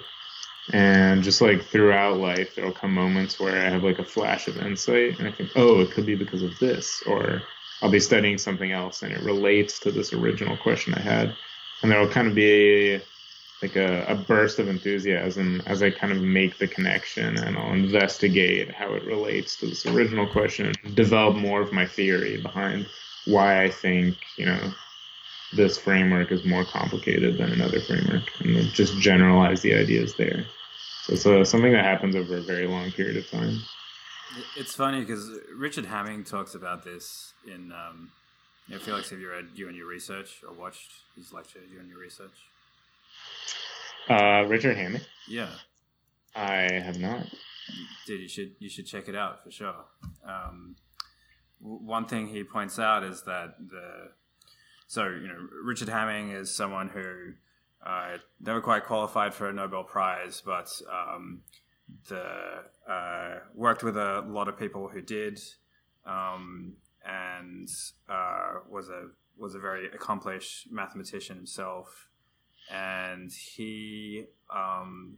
And just like throughout life, there'll come moments where I have like a flash of insight and I think, oh, it could be because of this. Or I'll be studying something else and it relates to this original question I had. And there'll kind of be like a, a burst of enthusiasm as I kind of make the connection and I'll investigate how it relates to this original question, develop more of my theory behind why I think, you know, this framework is more complicated than another framework, and just generalize the ideas there. So it's uh, something that happens over a very long period of time. It's funny because Richard Hamming talks about this in um, Yeah, Felix, have you read You and Your Research or watched his lecture, You and Your Research? Uh, Richard Hamming? Yeah. I have not. Dude, you should you should check it out for sure. Um, one thing he points out is that the so you know Richard Hamming is someone who uh, never quite qualified for a Nobel Prize, but um, the uh, worked with a lot of people who did, um, and uh, was a was a very accomplished mathematician himself, and he um,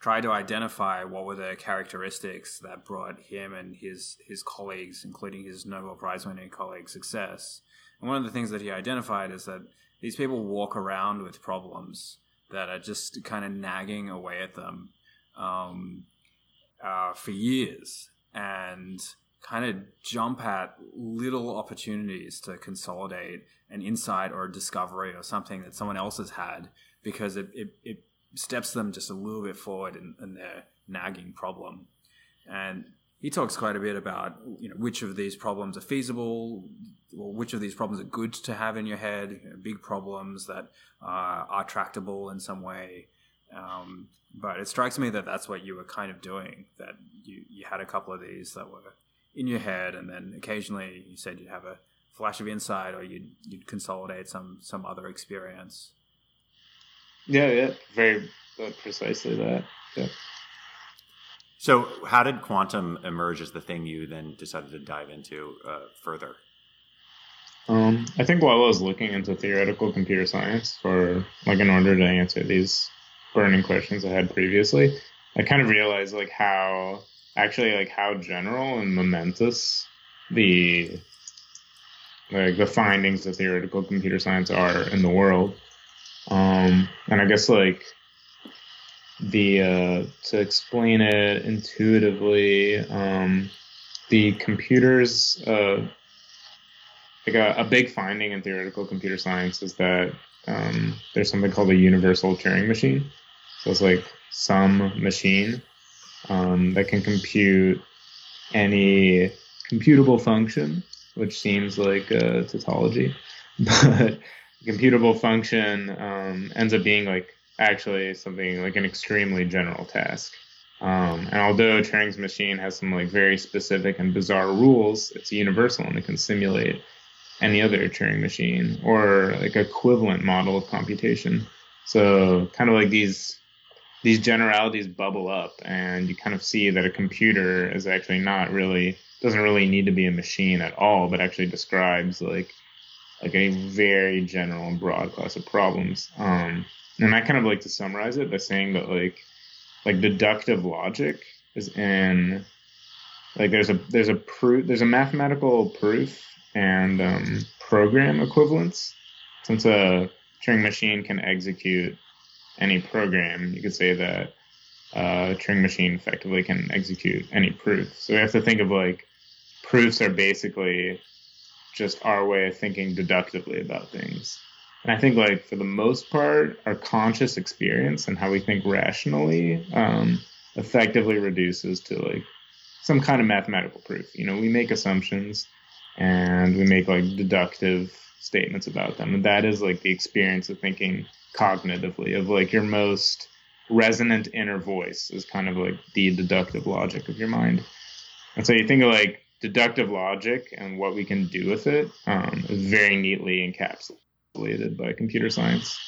tried to identify what were the characteristics that brought him and his his colleagues, including his Nobel Prize winning colleague, success. And one of the things that he identified is that these people walk around with problems that are just kind of nagging away at them um, uh, for years, and kind of jump at little opportunities to consolidate an insight or a discovery or something that someone else has had because it, it, it steps them just a little bit forward in, in their nagging problem. And he talks quite a bit about you know which of these problems are feasible, or which of these problems are good to have in your head, you know, big problems that uh, are tractable in some way. Um, but it strikes me that that's what you were kind of doing. That you you had a couple of these that were in your head, and then occasionally you said you'd have a flash of insight, or you'd you'd consolidate some some other experience. Yeah, yeah, very uh, precisely that. Yeah. So, how did quantum emerge as the thing you then decided to dive into uh, further? Um, I think while I was looking into theoretical computer science for like in order to answer these burning questions I had previously, I kind of realized like how actually like how general and momentous the like the findings of theoretical computer science are in the world. Um, and I guess like the uh, to explain it intuitively, um, the computers uh, like a, a, big finding in theoretical computer science is that um, there's something called a universal Turing machine. So it's like some machine um, that can compute any computable function, which seems like a tautology, but computable function um, ends up being like actually something like an extremely general task. Um, and although Turing's machine has some like very specific and bizarre rules, it's universal and it can simulate any other Turing machine or like equivalent model of computation. So kind of like these these generalities bubble up and you kind of see that a computer is actually not really doesn't really need to be a machine at all, but actually describes like like a very general and broad class of problems. Um, and I kind of like to summarize it by saying that like like deductive logic is in like there's a there's a proof there's a mathematical proof and um, program equivalence. Since a Turing machine can execute any program, you could say that uh, a Turing machine effectively can execute any proof. So we have to think of like proofs are basically just our way of thinking deductively about things. And I think, like, for the most part, our conscious experience and how we think rationally um, effectively reduces to like some kind of mathematical proof. You know, we make assumptions and we make like deductive statements about them. And that is like the experience of thinking cognitively, of like your most resonant inner voice is kind of like the deductive logic of your mind. And so you think of like deductive logic and what we can do with it um, is very neatly encapsulated by computer science.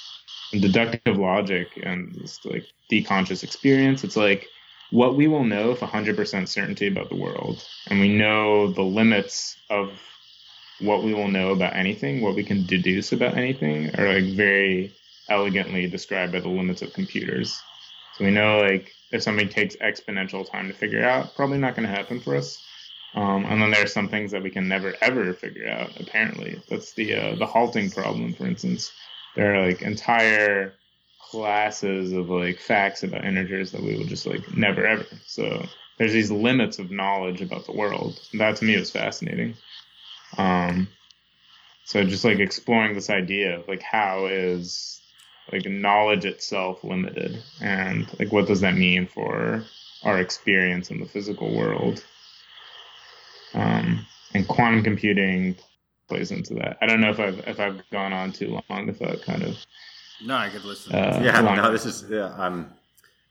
And deductive logic and like the conscious experience, it's like what we will know with 100% certainty about the world. And we know the limits of what we will know about anything, what we can deduce about anything, are like very elegantly described by the limits of computers. So we know like if something takes exponential time to figure out, probably not going to happen for us. Um, and then there are some things that we can never ever figure out. Apparently, that's the uh, the halting problem, for instance. There are like entire classes of like facts about integers that we will just like never ever. So there's these limits of knowledge about the world. That to me is fascinating. Um, so just like exploring this idea of like how is like knowledge itself limited and like what does that mean for our experience in the physical world um, and quantum computing plays into that. I don't know if I've if I've gone on too long if that kind of no, I could listen. Uh, yeah, long- no, this is yeah. I'm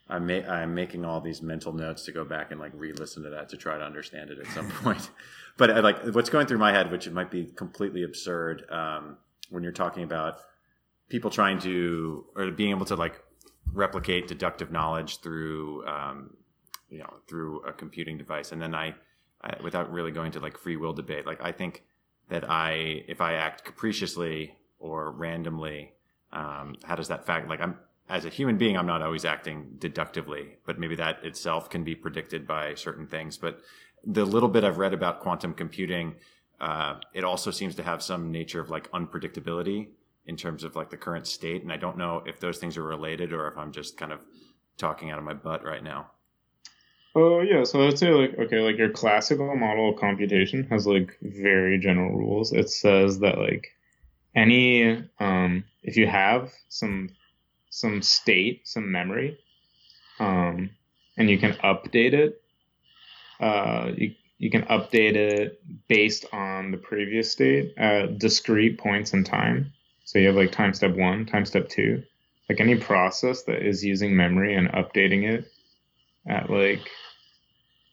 I'm ma- I'm making all these mental notes to go back and like re-listen to that to try to understand it at some point. But uh, like what's going through my head, which it might be completely absurd, um, when you're talking about people trying to or being able to like replicate deductive knowledge through um, you know through a computing device, and then I, Without really going to like free will debate, like I think that I if I act capriciously or randomly um, how does that fact like i'm as a human being i'm not always acting deductively but maybe that itself can be predicted by certain things. But the little bit i've read about quantum computing uh, it also seems to have some nature of like unpredictability in terms of like the current state. And i don't know if those things are related or if i'm just kind of talking out of my butt right now Oh yeah, so let's say like okay, like your classical model of computation has like very general rules. It says that like any um if you have some some state, some memory, um, and you can update it, uh, you you can update it based on the previous state at discrete points in time. So you have like time step one, time step two, like any process that is using memory and updating it at like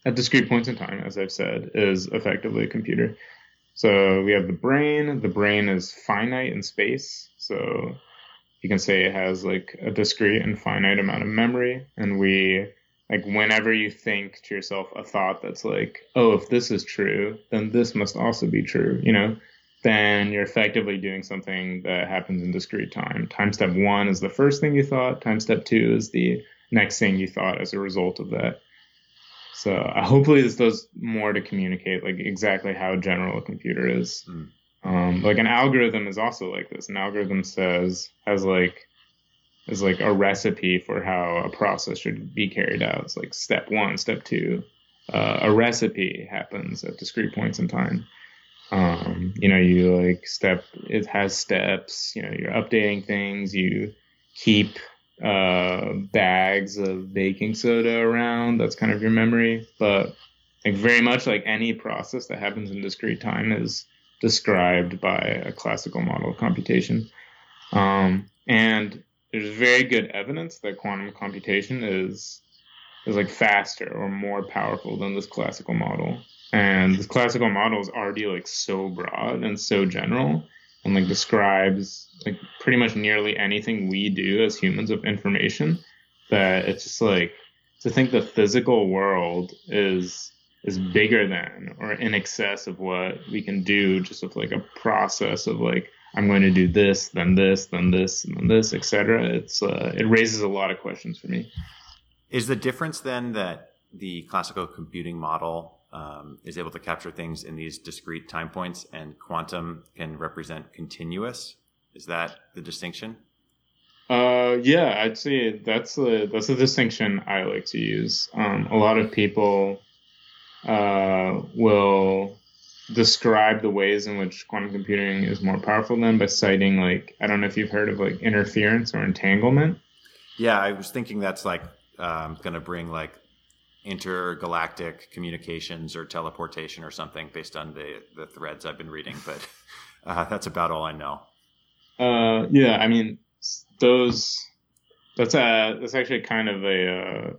at discrete points in time, as I've said, is effectively a computer. So we have the brain. The brain is finite in space. So you can say it has like a discrete and finite amount of memory. And we, like, whenever you think to yourself a thought that's like, oh, if this is true, then this must also be true, you know, then you're effectively doing something that happens in discrete time. Time step one is the first thing you thought, time step two is the next thing you thought as a result of that. So uh, hopefully this does more to communicate like exactly how general a computer is. Mm. Um, like an algorithm is also like this. An algorithm says has like is like a recipe for how a process should be carried out. It's like step one, step two. Uh, a recipe happens at discrete points in time. Um, you know, you like step. It has steps. You know, you're updating things. You keep uh, bags of baking soda around. That's kind of your memory. But like very much like any process that happens in discrete time is described by a classical model of computation. Um, and there's very good evidence that quantum computation is is like faster or more powerful than this classical model. And this classical model is already like so broad and so general and like describes like pretty much nearly anything we do as humans of information that it's just like to think the physical world is is bigger than or in excess of what we can do just with like a process of like I'm going to do this, then this, then this, and then this, etc. It's uh, it raises a lot of questions for me. Is the difference then that the classical computing model um, is able to capture things in these discrete time points, and quantum can represent continuous? Is that the distinction? Uh, yeah, I'd say that's the that's the distinction I like to use. Um, a lot of people uh, will describe the ways in which quantum computing is more powerful than by citing like I don't know if you've heard of like interference or entanglement. Yeah, I was thinking that's like um, going to bring like intergalactic communications or teleportation or something based on the the threads I've been reading, but uh, that's about all I know. Uh, yeah, I mean those. That's a that's actually kind of a uh,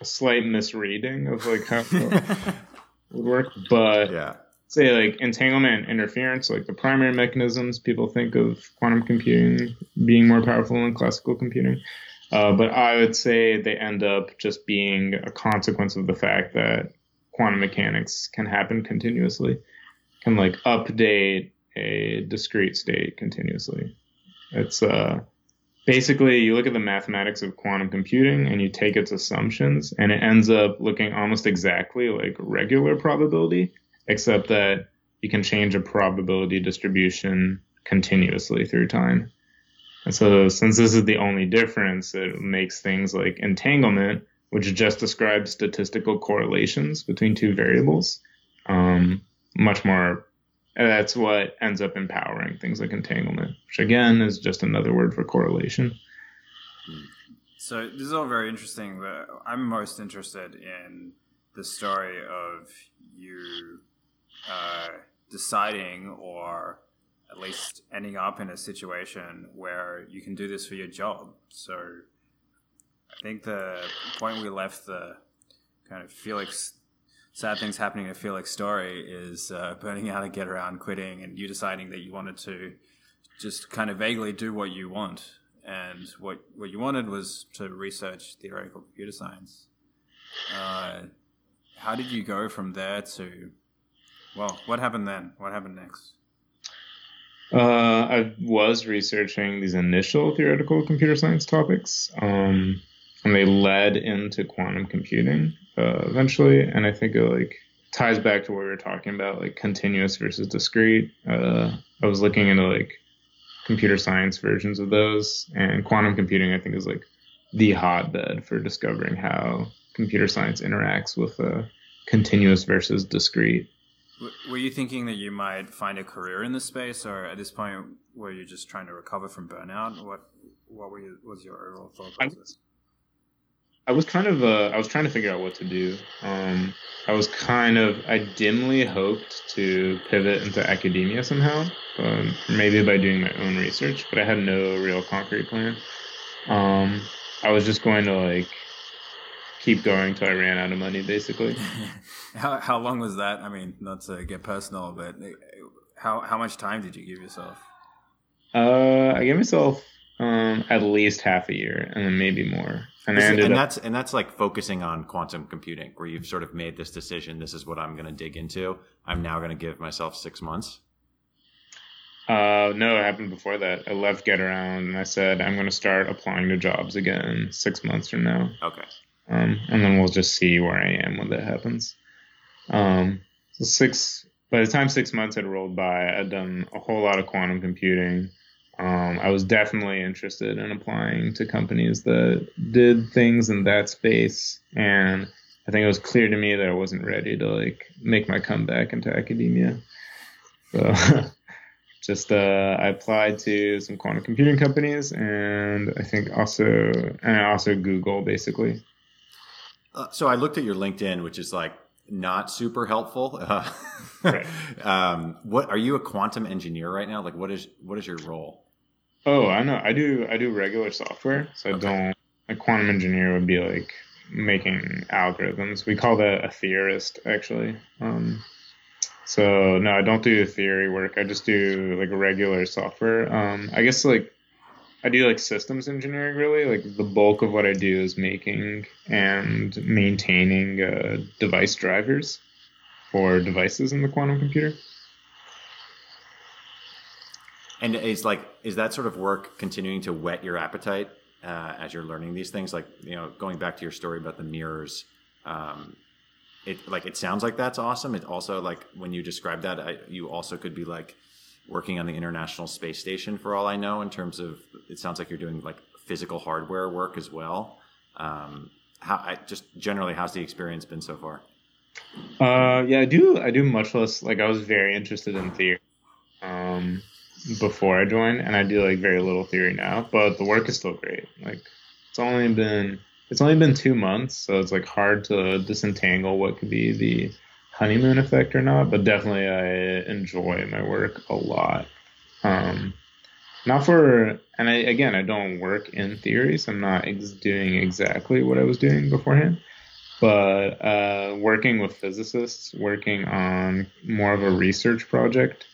a slight misreading of like how it would work, but yeah. say like entanglement interference, like the primary mechanisms, people think of quantum computing being more powerful than classical computing. Uh, but I would say they end up just being a consequence of the fact that quantum mechanics can happen continuously, can like update a discrete state continuously. It's uh, basically you look at the mathematics of quantum computing and you take its assumptions, and it ends up looking almost exactly like regular probability, except that you can change a probability distribution continuously through time. And so, since this is the only difference, it makes things like entanglement, which just describes statistical correlations between two variables, um, much more. That's what ends up empowering things like entanglement, which again is just another word for correlation. So this is all very interesting, but I'm most interested in the story of you uh, deciding or at least ending up in a situation where you can do this for your job. So I think the point we left the kind of Felix sad things happening to Felix story is uh, burning out and Getaround quitting and you deciding that you wanted to just kind of vaguely do what you want. And what, what you wanted was to research theoretical computer science. Uh, how did you go from there to, well, what happened then? What happened next? Uh, I was researching these initial theoretical computer science topics, um, and they led into quantum computing uh, eventually. And I think it like ties back to what we were talking about, like continuous versus discrete. Uh, I was looking into like computer science versions of those, and quantum computing I think is like the hotbed for discovering how computer science interacts with uh, continuous versus discrete. Were you thinking that you might find a career in this space, or at this point, were you just trying to recover from burnout? What what were you, was your overall thought process? I, I was kind of uh, I was trying to figure out what to do. Um, I was kind of I dimly hoped to pivot into academia somehow, um, maybe by doing my own research, but I had no real concrete plan. Um, I was just going to like keep going till I ran out of money, basically. how how long was that? I mean, not to get personal, but how how much time did you give yourself? Uh, I gave myself um, at least half a year, and then maybe more. And, and up- that's and that's like focusing on quantum computing, where you've sort of made this decision. This is what I'm going to dig into. I'm now going to give myself six months. Uh, no, it happened before that. I left Getaround and I said I'm going to start applying to jobs again six months from now. Okay. Um, and then we'll just see where I am when that happens. Um, so six, by the time six months had rolled by, I'd done a whole lot of quantum computing. Um, I was definitely interested in applying to companies that did things in that space, and I think it was clear to me that I wasn't ready to like make my comeback into academia. So just uh, I applied to some quantum computing companies, and I think also and also Google basically. Uh, so I looked at your LinkedIn, which is like not super helpful. Uh, right. um, what are you a quantum engineer right now? Like, what is what is your role? Oh, I know. I do. I do regular software, so okay. I don't. A quantum engineer would be like making algorithms. We call that a theorist, actually. Um, so no, I don't do theory work. I just do like regular software. Um, I guess like I do like systems engineering really. Like the bulk of what I do is making and maintaining uh, device drivers for devices in the quantum computer. And is like is that sort of work continuing to whet your appetite uh, as you're learning these things? Like you know, going back to your story about the mirrors, um, it like it sounds like that's awesome. It also like when you describe that, I, you also could be like working on the International Space Station for all I know. In terms of, it sounds like you're doing like physical hardware work as well. Um, how I just generally, how's the experience been so far? Uh, yeah, I do. I do much less. Like I was very interested in theory um, before I joined, and I do like very little theory now. But the work is still great. Like it's only been it's only been two months, so it's like hard to disentangle what could be the honeymoon effect or not, but definitely I enjoy my work a lot. Um, not for, and I, again, I don't work in theory, so I'm not ex- doing exactly what I was doing beforehand. But uh, working with physicists, working on more of a research project,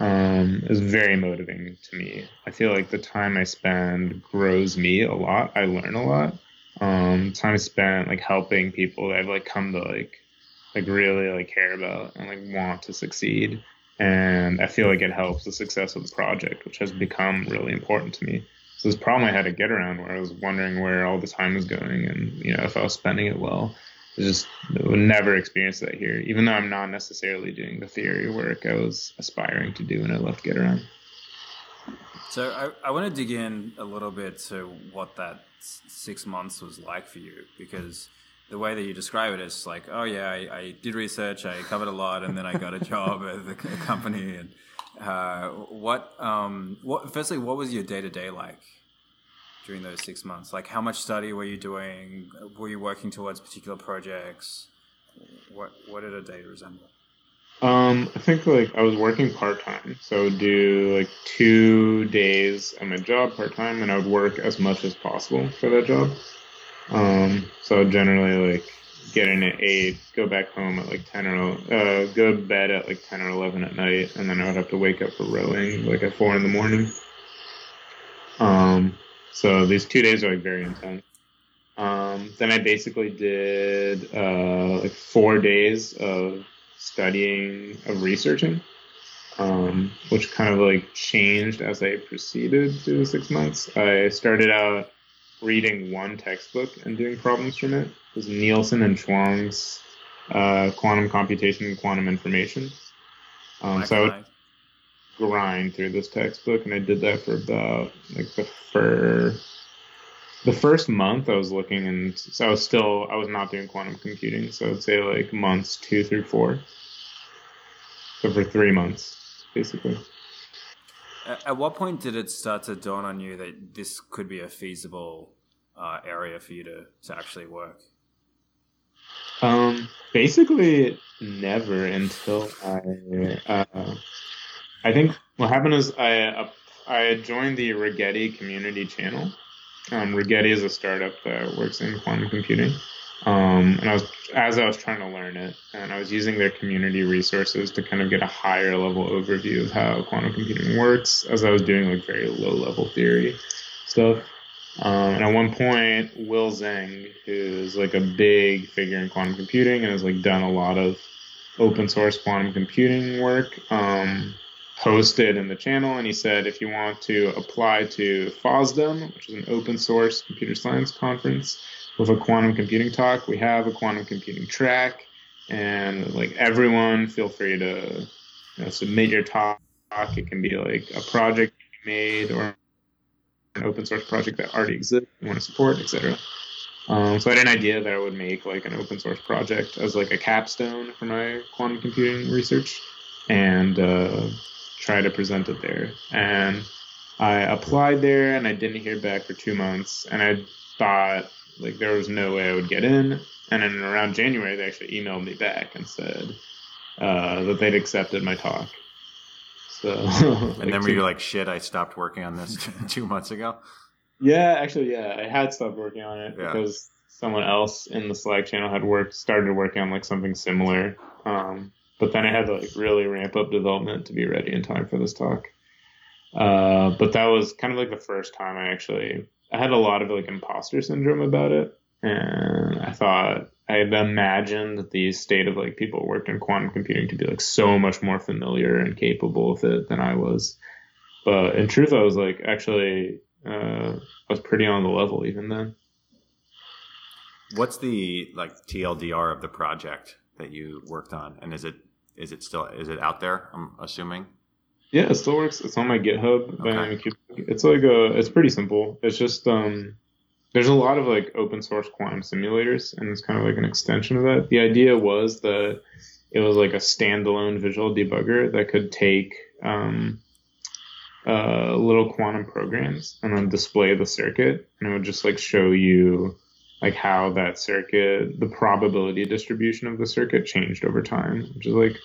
um, is very motivating to me. I feel like the time I spend grows me a lot. I learn a lot. Um, time spent like helping people I've like come to like like really like care about and like want to succeed. And i feel like it helps the success of the project which has become really important to me. So this problem i had to Getaround where i was wondering where all the time was going and you know if i was spending it well. I just would never experience that here even though i'm not necessarily doing the theory work i was aspiring to do when i left Getaround. So I, I want to dig in a little bit to what that six months was like for you because the way that you describe it is like, oh yeah, I, I did research, I covered a lot, and then I got a job at the company. And uh, what, um, what? Firstly, what was your day to day like during those six months? Like, how much study were you doing? Were you working towards particular projects? What What did a day resemble? Um, I think like I was working part time, so I would do like two days at my job part time, and I would work as much as possible for that job. Um, so generally like get in at eight, go back home at like ten or uh, go to bed at like ten or eleven at night, and then I would have to wake up for rowing like at four in the morning. Um, so these two days are like very intense. Um, then I basically did uh, like four days of studying of researching, um, which kind of like changed as I proceeded through the six months. I started out reading one textbook and doing problems from it. It was Nielsen and Chuang's uh, Quantum Computation and Quantum Information. Um, so I would grind through this textbook, and I did that for about like the first the first month I was looking and so I was still I was not doing quantum computing, so I would say like months two through four. So for three months, basically. At what point did it start to dawn on you that this could be a feasible uh, area for you to, to actually work? Um, basically, never until I. Uh, I think what happened is I uh, I joined the Rigetti community channel. Um, Rigetti is a startup that works in quantum computing. Um, and I was as I was trying to learn it, and I was using their community resources to kind of get a higher level overview of how quantum computing works. As I was doing like very low level theory stuff, um, and at one point, Will Zeng, who's like a big figure in quantum computing and has like done a lot of open source quantum computing work, um, posted in the channel, and he said if you want to apply to FOSDEM, which is an open source computer science conference with a quantum computing talk. We have a quantum computing track, and like everyone, feel free to you know, submit your talk. It can be like a project made or an open source project that already exists you want to support, etc. Um, so I had an idea that I would make like an open source project as like a capstone for my quantum computing research, and uh, try to present it there. And I applied there, and I didn't hear back for two months, and I thought like there was no way I would get in. And then around January, they actually emailed me back and said uh, that they'd accepted my talk. So, like and then were you like, "Shit, I stopped working on this two months ago"? Yeah, actually, yeah, I had stopped working on it yeah. because someone else in the Slack channel had worked started working on like something similar. Um, but then I had to like really ramp up development to be ready in time for this talk. Uh, but that was kind of like the first time I actually I had a lot of like imposter syndrome about it, and I thought I had imagined the state of like people who worked in quantum computing to be like so much more familiar and capable of it than I was. But in truth, I was like actually uh, I was pretty on the level even then. What's the like TLDR of the project that you worked on, and is it is it still is it out there? I'm assuming. Yeah, it still works. It's on my GitHub. Okay. It's like a, it's pretty simple. It's just um, there's a lot of like open source quantum simulators, and it's kind of like an extension of that. The idea was that it was like a standalone visual debugger that could take um, uh, little quantum programs and then display the circuit, and it would just like show you like how that circuit, the probability distribution of the circuit changed over time, which is like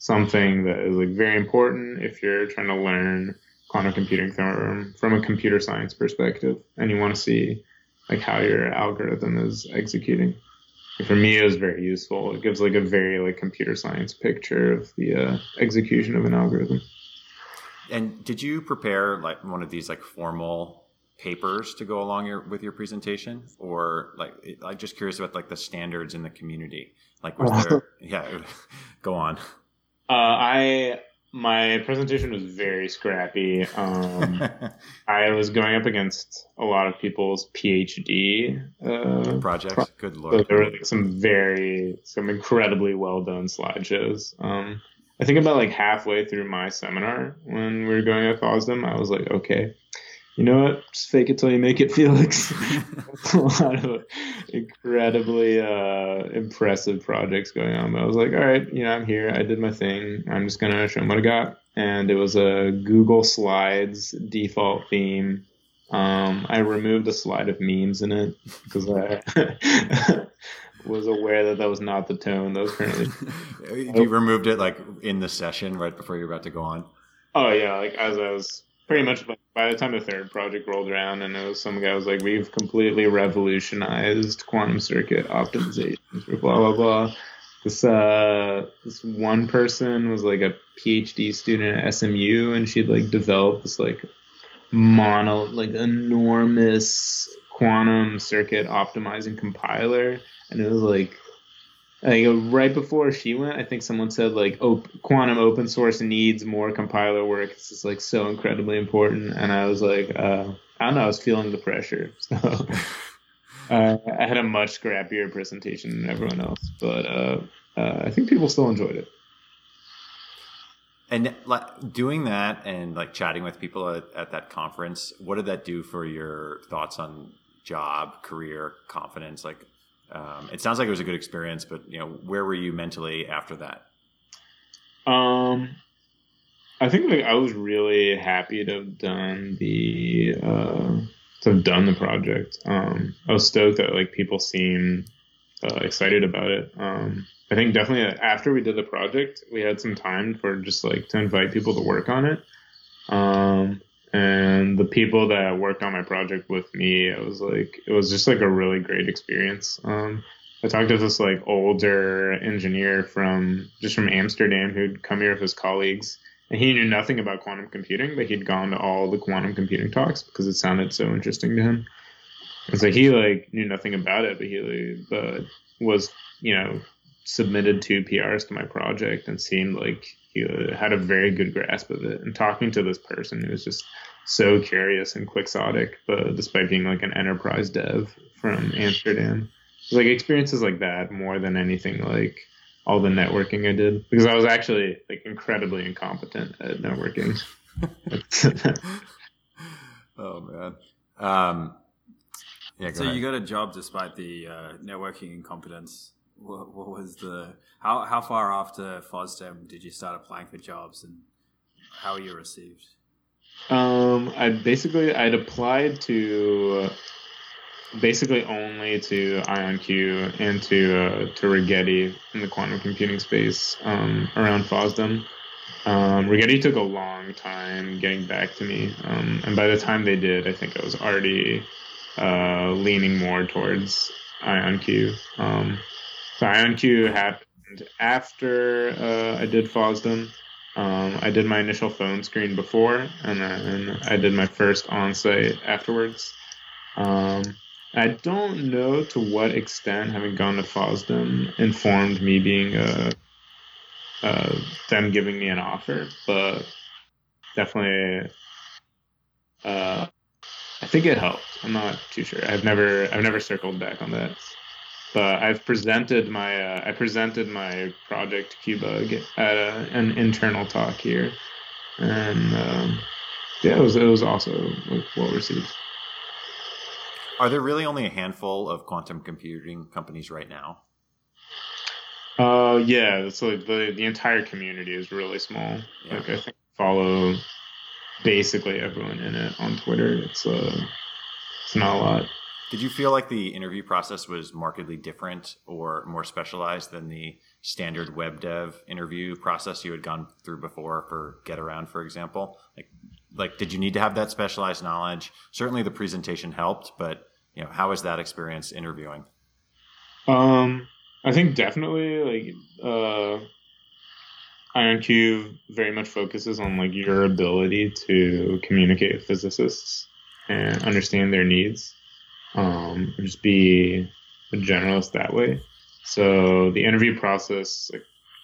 something that is like very important if you're trying to learn quantum computing from from a computer science perspective and you want to see like how your algorithm is executing. For me, it was very useful. It gives like a very like computer science picture of the uh, execution of an algorithm. And did you prepare like one of these like formal papers to go along your, with your presentation, or like I'm just curious about like the standards in the community? Like, was there? yeah, go on. Uh, I my presentation was very scrappy. Um, I was going up against a lot of people's PhD uh, projects. Pro- Good lord! So there were like, some very, some incredibly well done slideshows. Um, I think about like halfway through my seminar when we were going at FOSDEM, I was like, okay, you know what? Just fake it till you make it, Felix. a lot of incredibly uh, impressive projects going on. But I was like, all right, you know, I'm here. I did my thing. I'm just gonna show them what I got. And it was a Google Slides default theme. Um, I removed a slide of memes in it because I was aware that that was not the tone that was currently. you removed it like in the session right before you're about to go on. Oh yeah, like as I was pretty much by the time the third project rolled around, and it was some guy was like, "We've completely revolutionized quantum circuit optimizations blah blah blah." This uh, this one person was like a PhD student at SMU, and she'd like developed this like mono, like enormous quantum circuit optimizing compiler, and it was like like right before she went, I think someone said like op- quantum open source needs more compiler work. This is like so incredibly important, and I was like, uh, I don't know, I was feeling the pressure, so uh, I had a much scrappier presentation than everyone else, but uh, uh I think people still enjoyed it. And like doing that and like chatting with people at, at that conference, what did that do for your thoughts on job, career, confidence? Like, um, it sounds like it was a good experience, but you know, where were you mentally after that? Um, I think like I was really happy to have done the uh, to have done the project. Um, I was stoked that like people seem uh, excited about it. Um, I think definitely after we did the project, we had some time for just like to invite people to work on it. Um, and the people that worked on my project with me, it was like it was just like a really great experience. Um, I talked to this like older engineer from just from Amsterdam who'd come here with his colleagues, and he knew nothing about quantum computing, but he'd gone to all the quantum computing talks because it sounded so interesting to him. And so he like knew nothing about it, but he like, was you know submitted two PRs to my project and seemed like he had a very good grasp of it. And talking to this person who was just so curious and quixotic, but despite being like an enterprise dev from Amsterdam, like experiences like that more than anything like all the networking I did because I was actually like incredibly incompetent at networking. oh man. Um, yeah, so ahead. you got a job despite the uh, networking incompetence what, what was the how how far after FOSDEM did you start applying for jobs and how were you received? Um, I basically I'd applied to basically only to IonQ and to uh, to Rigetti in the quantum computing space um, around FOSDEM. Um, Rigetti took a long time getting back to me, um, and by the time they did, I think I was already uh, leaning more towards IonQ. Um, so IonQ happened after uh, I did FOSDEM. Um, I did my initial phone screen before, and then I did my first on-site afterwards. Um, I don't know to what extent having gone to FOSDEM informed me being a, uh, uh, them giving me an offer, but definitely, uh, I think it helped. I'm not too sure. I've never I've never circled back on that but I've presented my uh, I presented my project Qbug at a, an internal talk here, and um, yeah, it was it was also well received. Are there really only a handful of quantum computing companies right now? Uh, yeah, it's like the the entire community is really small. Yeah. Like I think I follow basically everyone in it on Twitter. It's uh, it's not a lot. Did you feel like the interview process was markedly different or more specialized than the standard web dev interview process you had gone through before for Getaround, for example? Like, like did you need to have that specialized knowledge? Certainly, the presentation helped, but you know, how was that experience interviewing? Um, I think definitely like uh, IonQ very much focuses on like your ability to communicate with physicists and understand their needs um, just be a generalist that way. So the interview process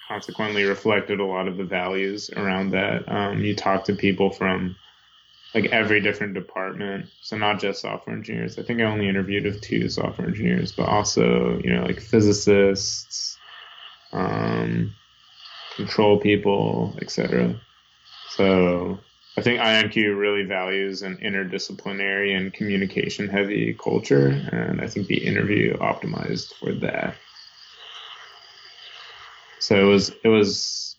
consequently reflected a lot of the values around that. Um, you talk to people from like every different department, so not just software engineers. I think I only interviewed with two software engineers, but also you know like physicists, um, control people, etc. So I think IonQ really values an interdisciplinary and communication heavy culture, and I think the interview optimized for that. So it was it was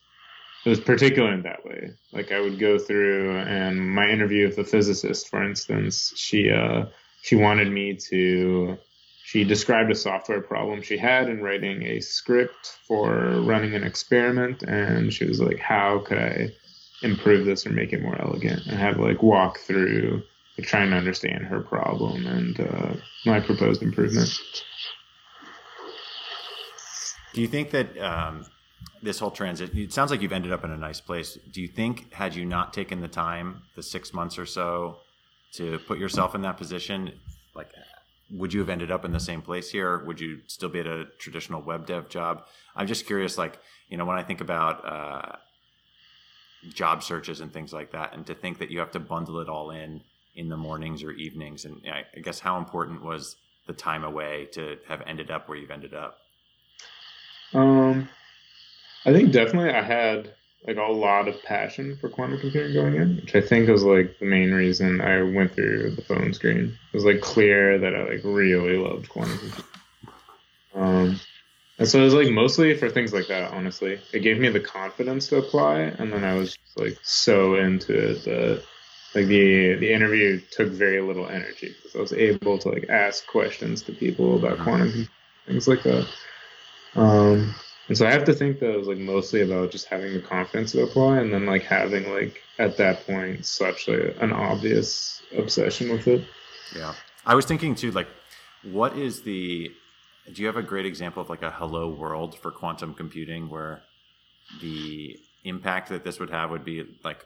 it was particular in that way. Like I would go through and my interview with the physicist, for instance, she uh she wanted me to she described a software problem she had in writing a script for running an experiment, and she was like, "How could I improve this or make it more elegant?" And have like walk through like trying to understand her problem and uh, my proposed improvement. Do you think that um, this whole transit? It sounds like you've ended up in a nice place. Do you think had you not taken the time, the six months or so, to put yourself in that position, like would you have ended up in the same place here? Would you still be at a traditional web dev job? I'm just curious, like, you know, when I think about uh, job searches and things like that, and to think that you have to bundle it all in in the mornings or evenings, and I guess how important was the time away to have ended up where you've ended up? Um, I think definitely I had like a lot of passion for quantum computing going in, which I think was like the main reason I went through the phone screen. It was like clear that I like really loved quantum computing. Um, and so it was like mostly for things like that, honestly. It gave me the confidence to apply, and then I was just, like so into it that like the the interview took very little energy because I was able to like ask questions to people about quantum things like that. Um, and so I have to think that it was like mostly about just having the confidence to apply and then like having like at that point such a, an obvious obsession with it. Yeah. I was thinking too, like, what is the, do you have a great example of like a hello world for quantum computing where the impact that this would have would be like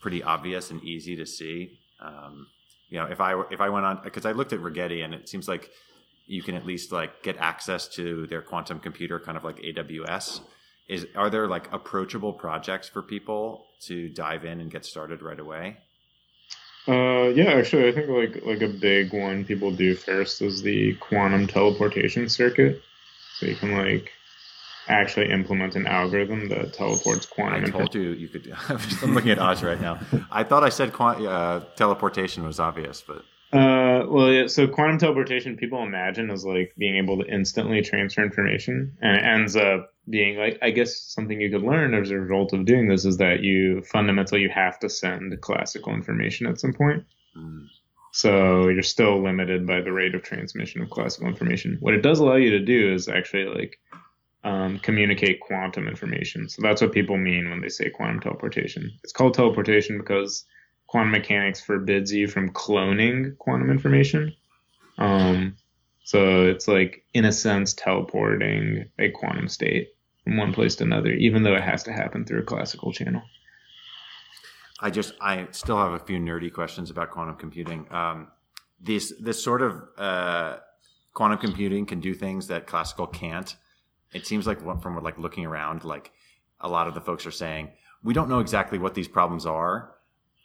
pretty obvious and easy to see? Um, you know, if I, if I went on, because I looked at Rigetti and it seems like you can at least like get access to their quantum computer, kind of like AWS. Is are there like approachable projects for people to dive in and get started right away? Uh, yeah, actually, I think like like a big one people do first is the quantum teleportation circuit. So you can like actually implement an algorithm that teleports quantum. I told you you could. I'm looking at Oz right now. I thought I said quant, uh, teleportation was obvious, but uh, well, yeah, so quantum teleportation people imagine is like being able to instantly transfer information, and it ends up being like I guess something you could learn as a result of doing this is that you fundamentally you have to send classical information at some point. Mm. So you're still limited by the rate of transmission of classical information. What it does allow you to do is actually like um, communicate quantum information. So that's what people mean when they say quantum teleportation. It's called teleportation because quantum mechanics forbids you from cloning quantum information. Um, so it's like, in a sense, teleporting a quantum state from one place to another, even though it has to happen through a classical channel. I just, I still have a few nerdy questions about quantum computing. Um, this, this sort of uh, quantum computing can do things that classical can't. It seems like from like looking around, like a lot of the folks are saying, we don't know exactly what these problems are,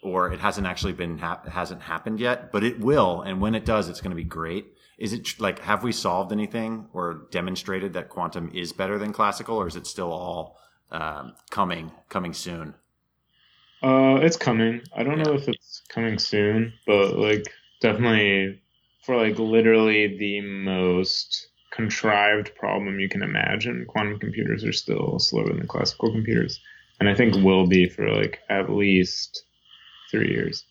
or it hasn't actually been ha- hasn't happened yet, but it will, and when it does, it's going to be great. Is it like have we solved anything or demonstrated that quantum is better than classical, or is it still all um, coming coming soon? Uh, it's coming. I don't yeah. know if it's coming soon, but like definitely for like literally the most contrived problem you can imagine, quantum computers are still slower than classical computers, and I think will be for like at least Three years.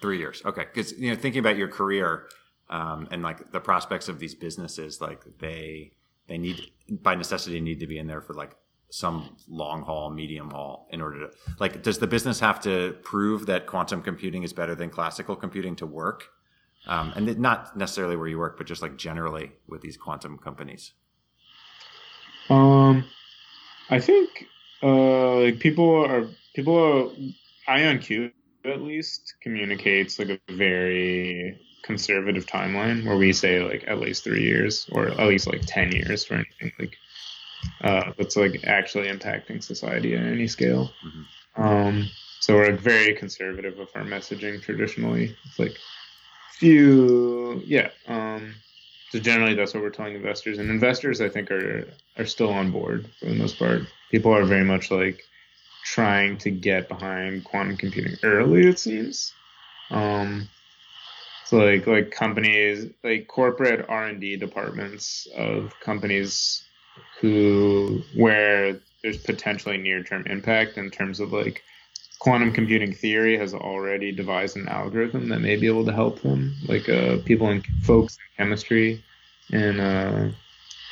Three years. Okay. Because, you know, thinking about your career um, and like the prospects of these businesses, like they, they need, by necessity, need to be in there for like some long haul, medium haul in order to, like, does the business have to prove that quantum computing is better than classical computing to work? Um, and not necessarily where you work, but just like generally with these quantum companies. Um, I think uh, like people are people are IonQ at least communicates like a very conservative timeline where we say like at least three years or at least like 10 years for anything like uh, that's like actually impacting society at any scale. Mm-hmm. Um, so we're like, very conservative with our messaging traditionally. It's like few, yeah. Um, so generally that's what we're telling investors and investors I think are, are still on board for the most part. People are very much like, trying to get behind quantum computing early. It seems. Um, so like like companies like corporate R and D departments of companies who where there's potentially near term impact in terms of like quantum computing theory has already devised an algorithm that may be able to help them. Like uh, people in folks in chemistry and uh,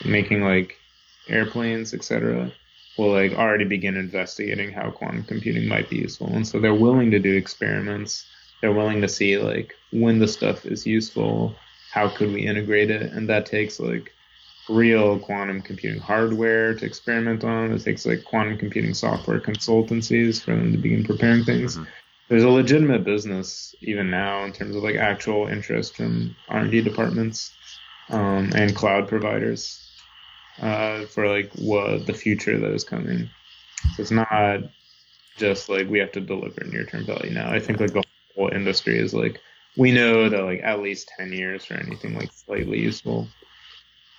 making like airplanes, etc., will like already begin investigating how quantum computing might be useful, and so they're willing to do experiments. They're willing to see like when the stuff is useful, how could we integrate it, and that takes like real quantum computing hardware to experiment on. It takes like quantum computing software consultancies for them to begin preparing things. Mm-hmm. There's a legitimate business even now in terms of like actual interest from R&D departments um, and cloud providers uh, for like what the future that is coming. So it's not just like we have to deliver near term value now. I think like the whole industry is like we know that like at least ten years for anything like slightly useful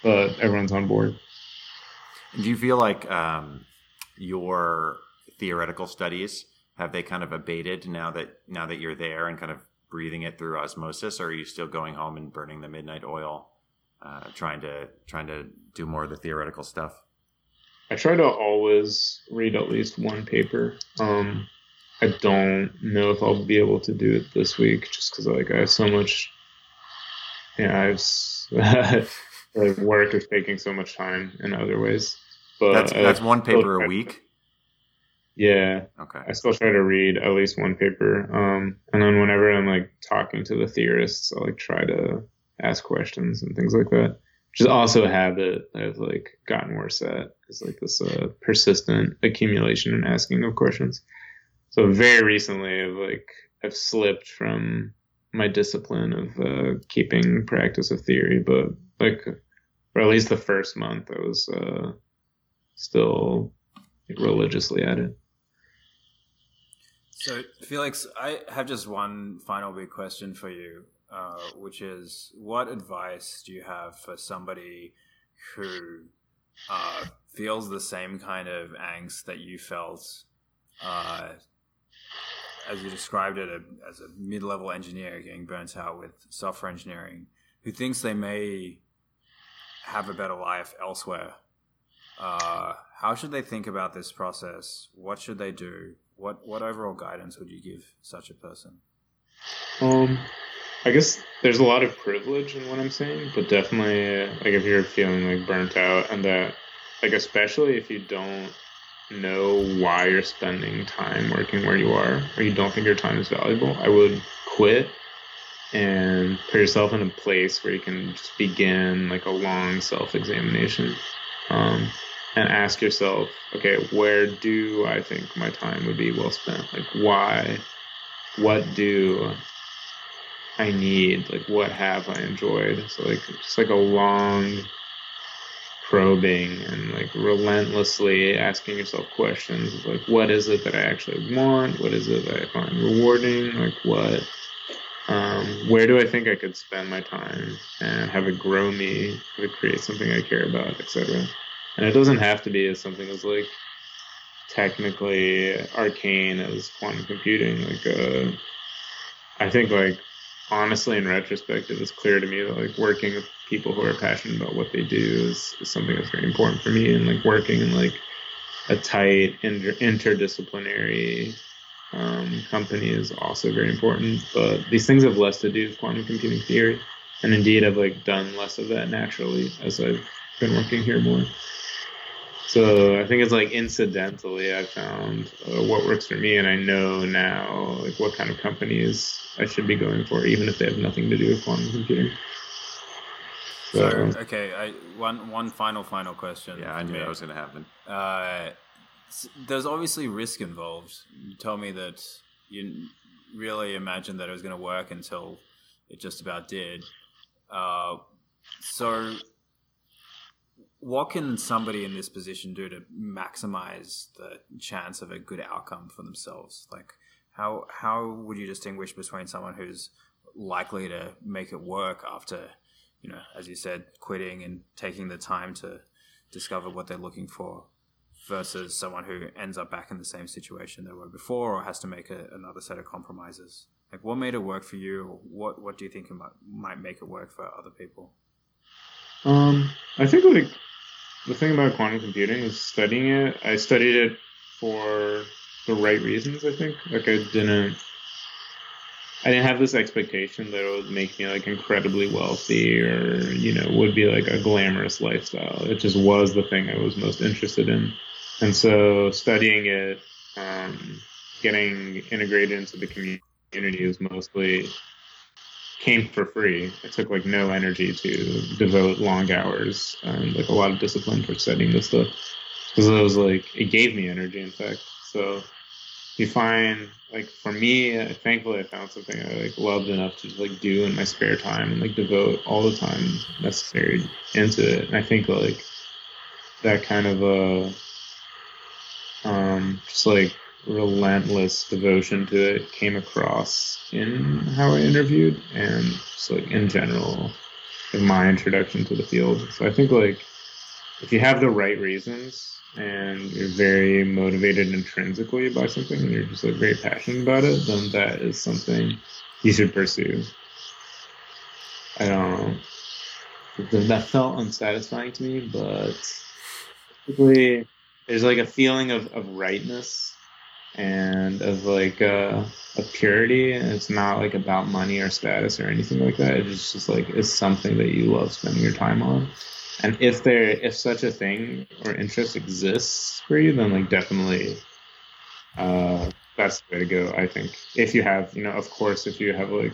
but everyone's on board. Do you feel like um, your theoretical studies have they kind of abated now that now that you're there and kind of breathing it through osmosis, or are you still going home and burning the midnight oil, uh, trying to trying to do more of the theoretical stuff? I try to always read at least one paper. Um, I don't know if I'll be able to do it this week, just because like I have so much. Yeah, I've like work is taking so much time in other ways. But that's, that's one paper a week. Yeah. Okay. I still try to read at least one paper. Um, and then whenever I'm like talking to the theorists, I'll like try to ask questions and things like that. Which is also a habit I've like gotten worse at. Is like this uh, persistent accumulation and asking of questions. So very recently, I've like I've slipped from my discipline of uh, keeping practice of theory, but like for at least the first month, I was uh, still religiously at it. So, Felix, I have just one final big question for you, uh, which is what advice do you have for somebody who uh, feels the same kind of angst that you felt uh, as you described it as a mid level engineer getting burnt out with software engineering, who thinks they may have a better life elsewhere. Uh, how should they think about this process? What should they do? What what overall guidance would you give such a person? Um, I guess there's a lot of privilege in what I'm saying, but definitely, like if you're feeling like burnt out, and that, like especially if you don't know why you're spending time working where you are, or you don't think your time is valuable, I would quit and put yourself in a place where you can just begin like a long self-examination um, and ask yourself okay where do i think my time would be well spent? Like why? What do i need like what have i enjoyed so like just like a long probing and like relentlessly asking yourself questions like what is it that i actually want what is it that i find rewarding like what um, where do I think I could spend my time and have it grow me, have it create something I care about, etc. And it doesn't have to be as something as like technically arcane as quantum computing. Like, uh, I think like honestly, in retrospect, it was clear to me that like working with people who are passionate about what they do is, is something that's very important for me, and like working in like a tight inter- interdisciplinary um, company is also very important. But these things have less to do with quantum computing theory, and indeed I've like done less of that naturally as I've been working here more. So I think it's like incidentally I found uh, what works for me, and I know now like what kind of companies I should be going for, even if they have nothing to do with quantum computing. So, so okay, I, one one final final question. Yeah, I knew that was going to happen. Uh, there's obviously risk involved. You told me that you really imagined that it was going to work until it just about did. Uh, so, what can somebody in this position do to maximize the chance of a good outcome for themselves? Like, how how would you distinguish between someone who's likely to make it work after, you know, as you said, quitting and taking the time to discover what they're looking for, versus someone who ends up back in the same situation they were before or has to make a, another set of compromises? Like what made it work for you? What what do you think might, might make it work for other people? Um i think like the thing about quantum computing is studying it i studied it for the right reasons i think like i didn't I didn't have this expectation that it would make me like incredibly wealthy or you know would be like a glamorous lifestyle. It just was the thing I was most interested in, and so studying it, um, getting integrated into the community is mostly came for free. It took like no energy to devote long hours and like a lot of discipline for studying this stuff because it was like it gave me energy. In fact, so you find like for me, thankfully, I found something I like loved enough to like do in my spare time and like devote all the time necessary into it. And I think like that kind of a uh, um just like relentless devotion to it came across in how I interviewed and just like in general in my introduction to the field. So I think like if you have the right reasons and you're very motivated intrinsically by something and you're just like very passionate about it, then that is something you should pursue. I don't know. That felt unsatisfying to me, but basically there's like a feeling of, of rightness and of like uh, a purity and it's not like about money or status or anything like that. It's just like it's something that you love spending your time on. And if there if such a thing or interest exists for you then like definitely uh that's the way to go i think. If you have you know of course if you have like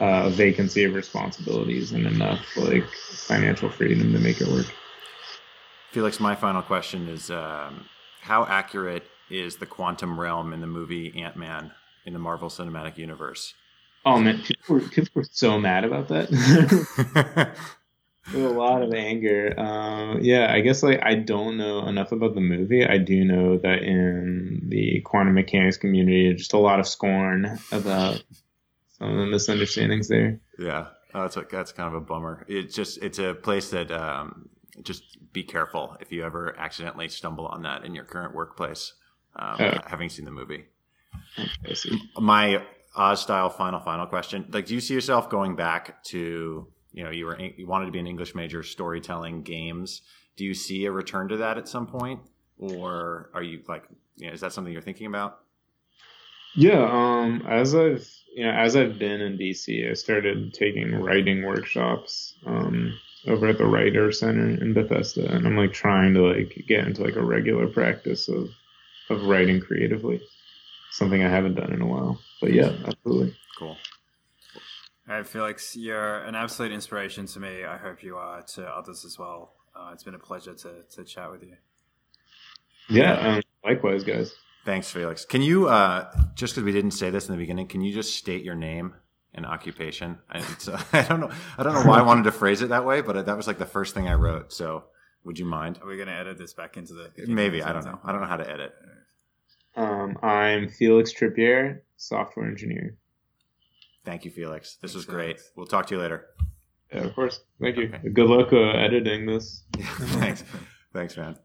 uh, a vacancy of responsibilities and enough like financial freedom to make it work. Felix my final question is um, how accurate is the quantum realm in the movie Ant Man in the Marvel Cinematic Universe. Oh man, people were, people were so mad about that. a lot of anger. Uh, yeah, I guess like I don't know enough about the movie. I do know that in the quantum mechanics community, just a lot of scorn about some of the misunderstandings there. Yeah, oh, that's a, that's kind of a bummer. It's just it's a place that um, just be careful if you ever accidentally stumble on that in your current workplace um, uh, having seen the movie. My Oz style final final question: Like, do you see yourself going back to you know you were you wanted to be an English major, storytelling, games? Do you see a return to that at some point, or are you like, you know, is that something you're thinking about? Yeah, um, as I've you know as I've been in DC, I started taking writing workshops um, over at the Writer Center in Bethesda, and I'm like trying to like get into like a regular practice of of writing creatively. Something I haven't done in a while. But yeah, absolutely. Cool. All right, Felix, you're an absolute inspiration to me. I hope you are to others as well. Uh, it's been a pleasure to, to chat with you. Yeah, um, likewise, guys. Thanks, Felix. Can you, uh, just because we didn't say this in the beginning, can you just state your name and occupation? I, uh, I don't know. I don't know why I wanted to phrase it that way, but that was like the first thing I wrote. So, would you mind? Are we going to edit this back into the? Maybe I don't know. I don't know how to edit. Um, I'm Felix Trippier, software engineer. Thank you, Felix. This Thanks, was great. Felix. We'll talk to you later. Yeah, of course. Thank you. Okay. Good luck uh, editing this. Thanks. Thanks, man.